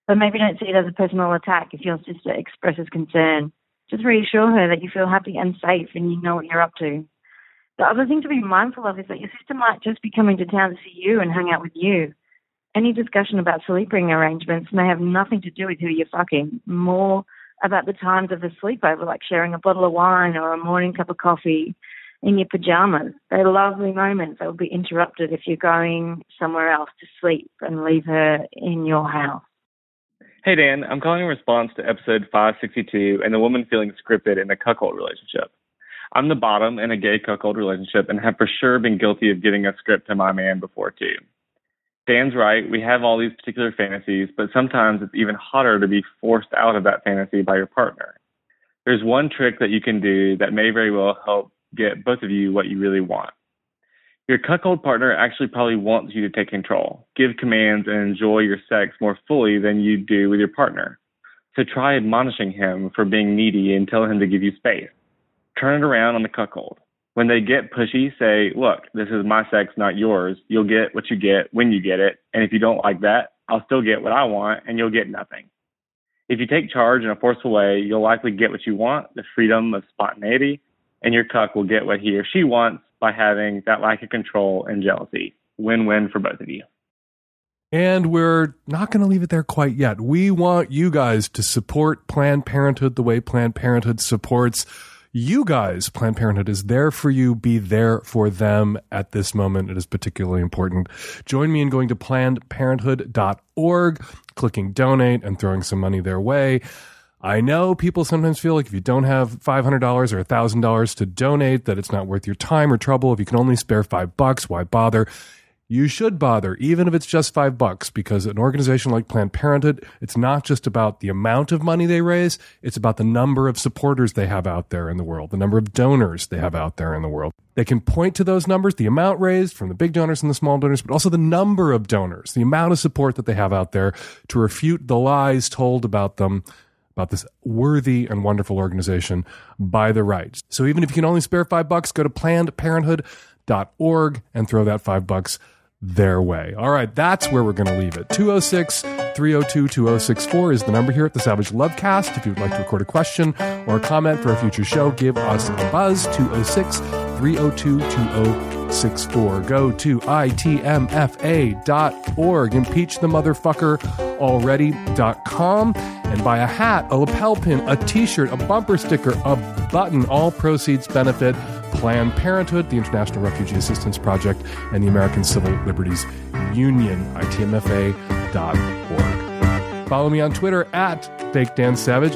But maybe don't see it as a personal attack if your sister expresses concern. Just reassure her that you feel happy and safe and you know what you're up to. The other thing to be mindful of is that your sister might just be coming to town to see you and hang out with you. Any discussion about sleeping arrangements may have nothing to do with who you're fucking, more about the times of a sleepover, like sharing a bottle of wine or a morning cup of coffee in your pajamas. They're lovely moments that will be interrupted if you're going somewhere else to sleep and leave her in your house. Hey Dan, I'm calling in response to episode 562 and the woman feeling scripted in a cuckold relationship. I'm the bottom in a gay cuckold relationship and have for sure been guilty of giving a script to my man before too. Dan's right, we have all these particular fantasies, but sometimes it's even hotter to be forced out of that fantasy by your partner. There's one trick that you can do that may very well help get both of you what you really want. Your cuckold partner actually probably wants you to take control, give commands, and enjoy your sex more fully than you do with your partner. So try admonishing him for being needy and tell him to give you space. Turn it around on the cuckold. When they get pushy, say, Look, this is my sex, not yours. You'll get what you get when you get it. And if you don't like that, I'll still get what I want and you'll get nothing. If you take charge in a forceful way, you'll likely get what you want, the freedom of spontaneity, and your cuck will get what he or she wants by having that lack of control and jealousy. Win win for both of you. And we're not going to leave it there quite yet. We want you guys to support Planned Parenthood the way Planned Parenthood supports you guys. Planned Parenthood is there for you. Be there for them at this moment. It is particularly important. Join me in going to plannedparenthood.org, clicking donate, and throwing some money their way. I know people sometimes feel like if you don't have $500 or $1,000 to donate, that it's not worth your time or trouble. If you can only spare five bucks, why bother? You should bother, even if it's just five bucks, because an organization like Planned Parenthood, it's not just about the amount of money they raise, it's about the number of supporters they have out there in the world, the number of donors they have out there in the world. They can point to those numbers, the amount raised from the big donors and the small donors, but also the number of donors, the amount of support that they have out there to refute the lies told about them about this worthy and wonderful organization by the right. So even if you can only spare five bucks, go to plannedparenthood.org and throw that five bucks their way. All right, that's where we're going to leave it. 206 302 2064 is the number here at the Savage Lovecast. If you would like to record a question or a comment for a future show, give us a buzz 206 302 2064. Go to itmfa.org. Impeach the motherfucker already.com and buy a hat, a lapel pin, a t shirt, a bumper sticker, a button. All proceeds benefit Planned Parenthood, the International Refugee Assistance Project, and the American Civil Liberties Union, itmfa.org. Follow me on Twitter at Fake Dan Savage.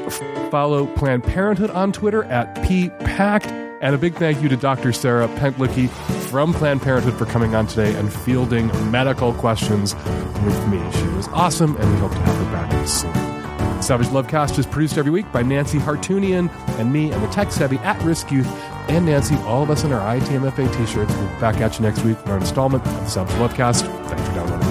Follow Planned Parenthood on Twitter at PPACT. And a big thank you to Dr. Sarah Pentlicky from Planned Parenthood for coming on today and fielding medical questions with me. She was awesome, and we hope to have her back soon. Savage Lovecast is produced every week by Nancy Hartunian and me and the tech savvy at risk youth and Nancy, all of us in our ITMFA t shirts. We'll be back at you next week for our installment of the Savage Lovecast. Thanks for downloading.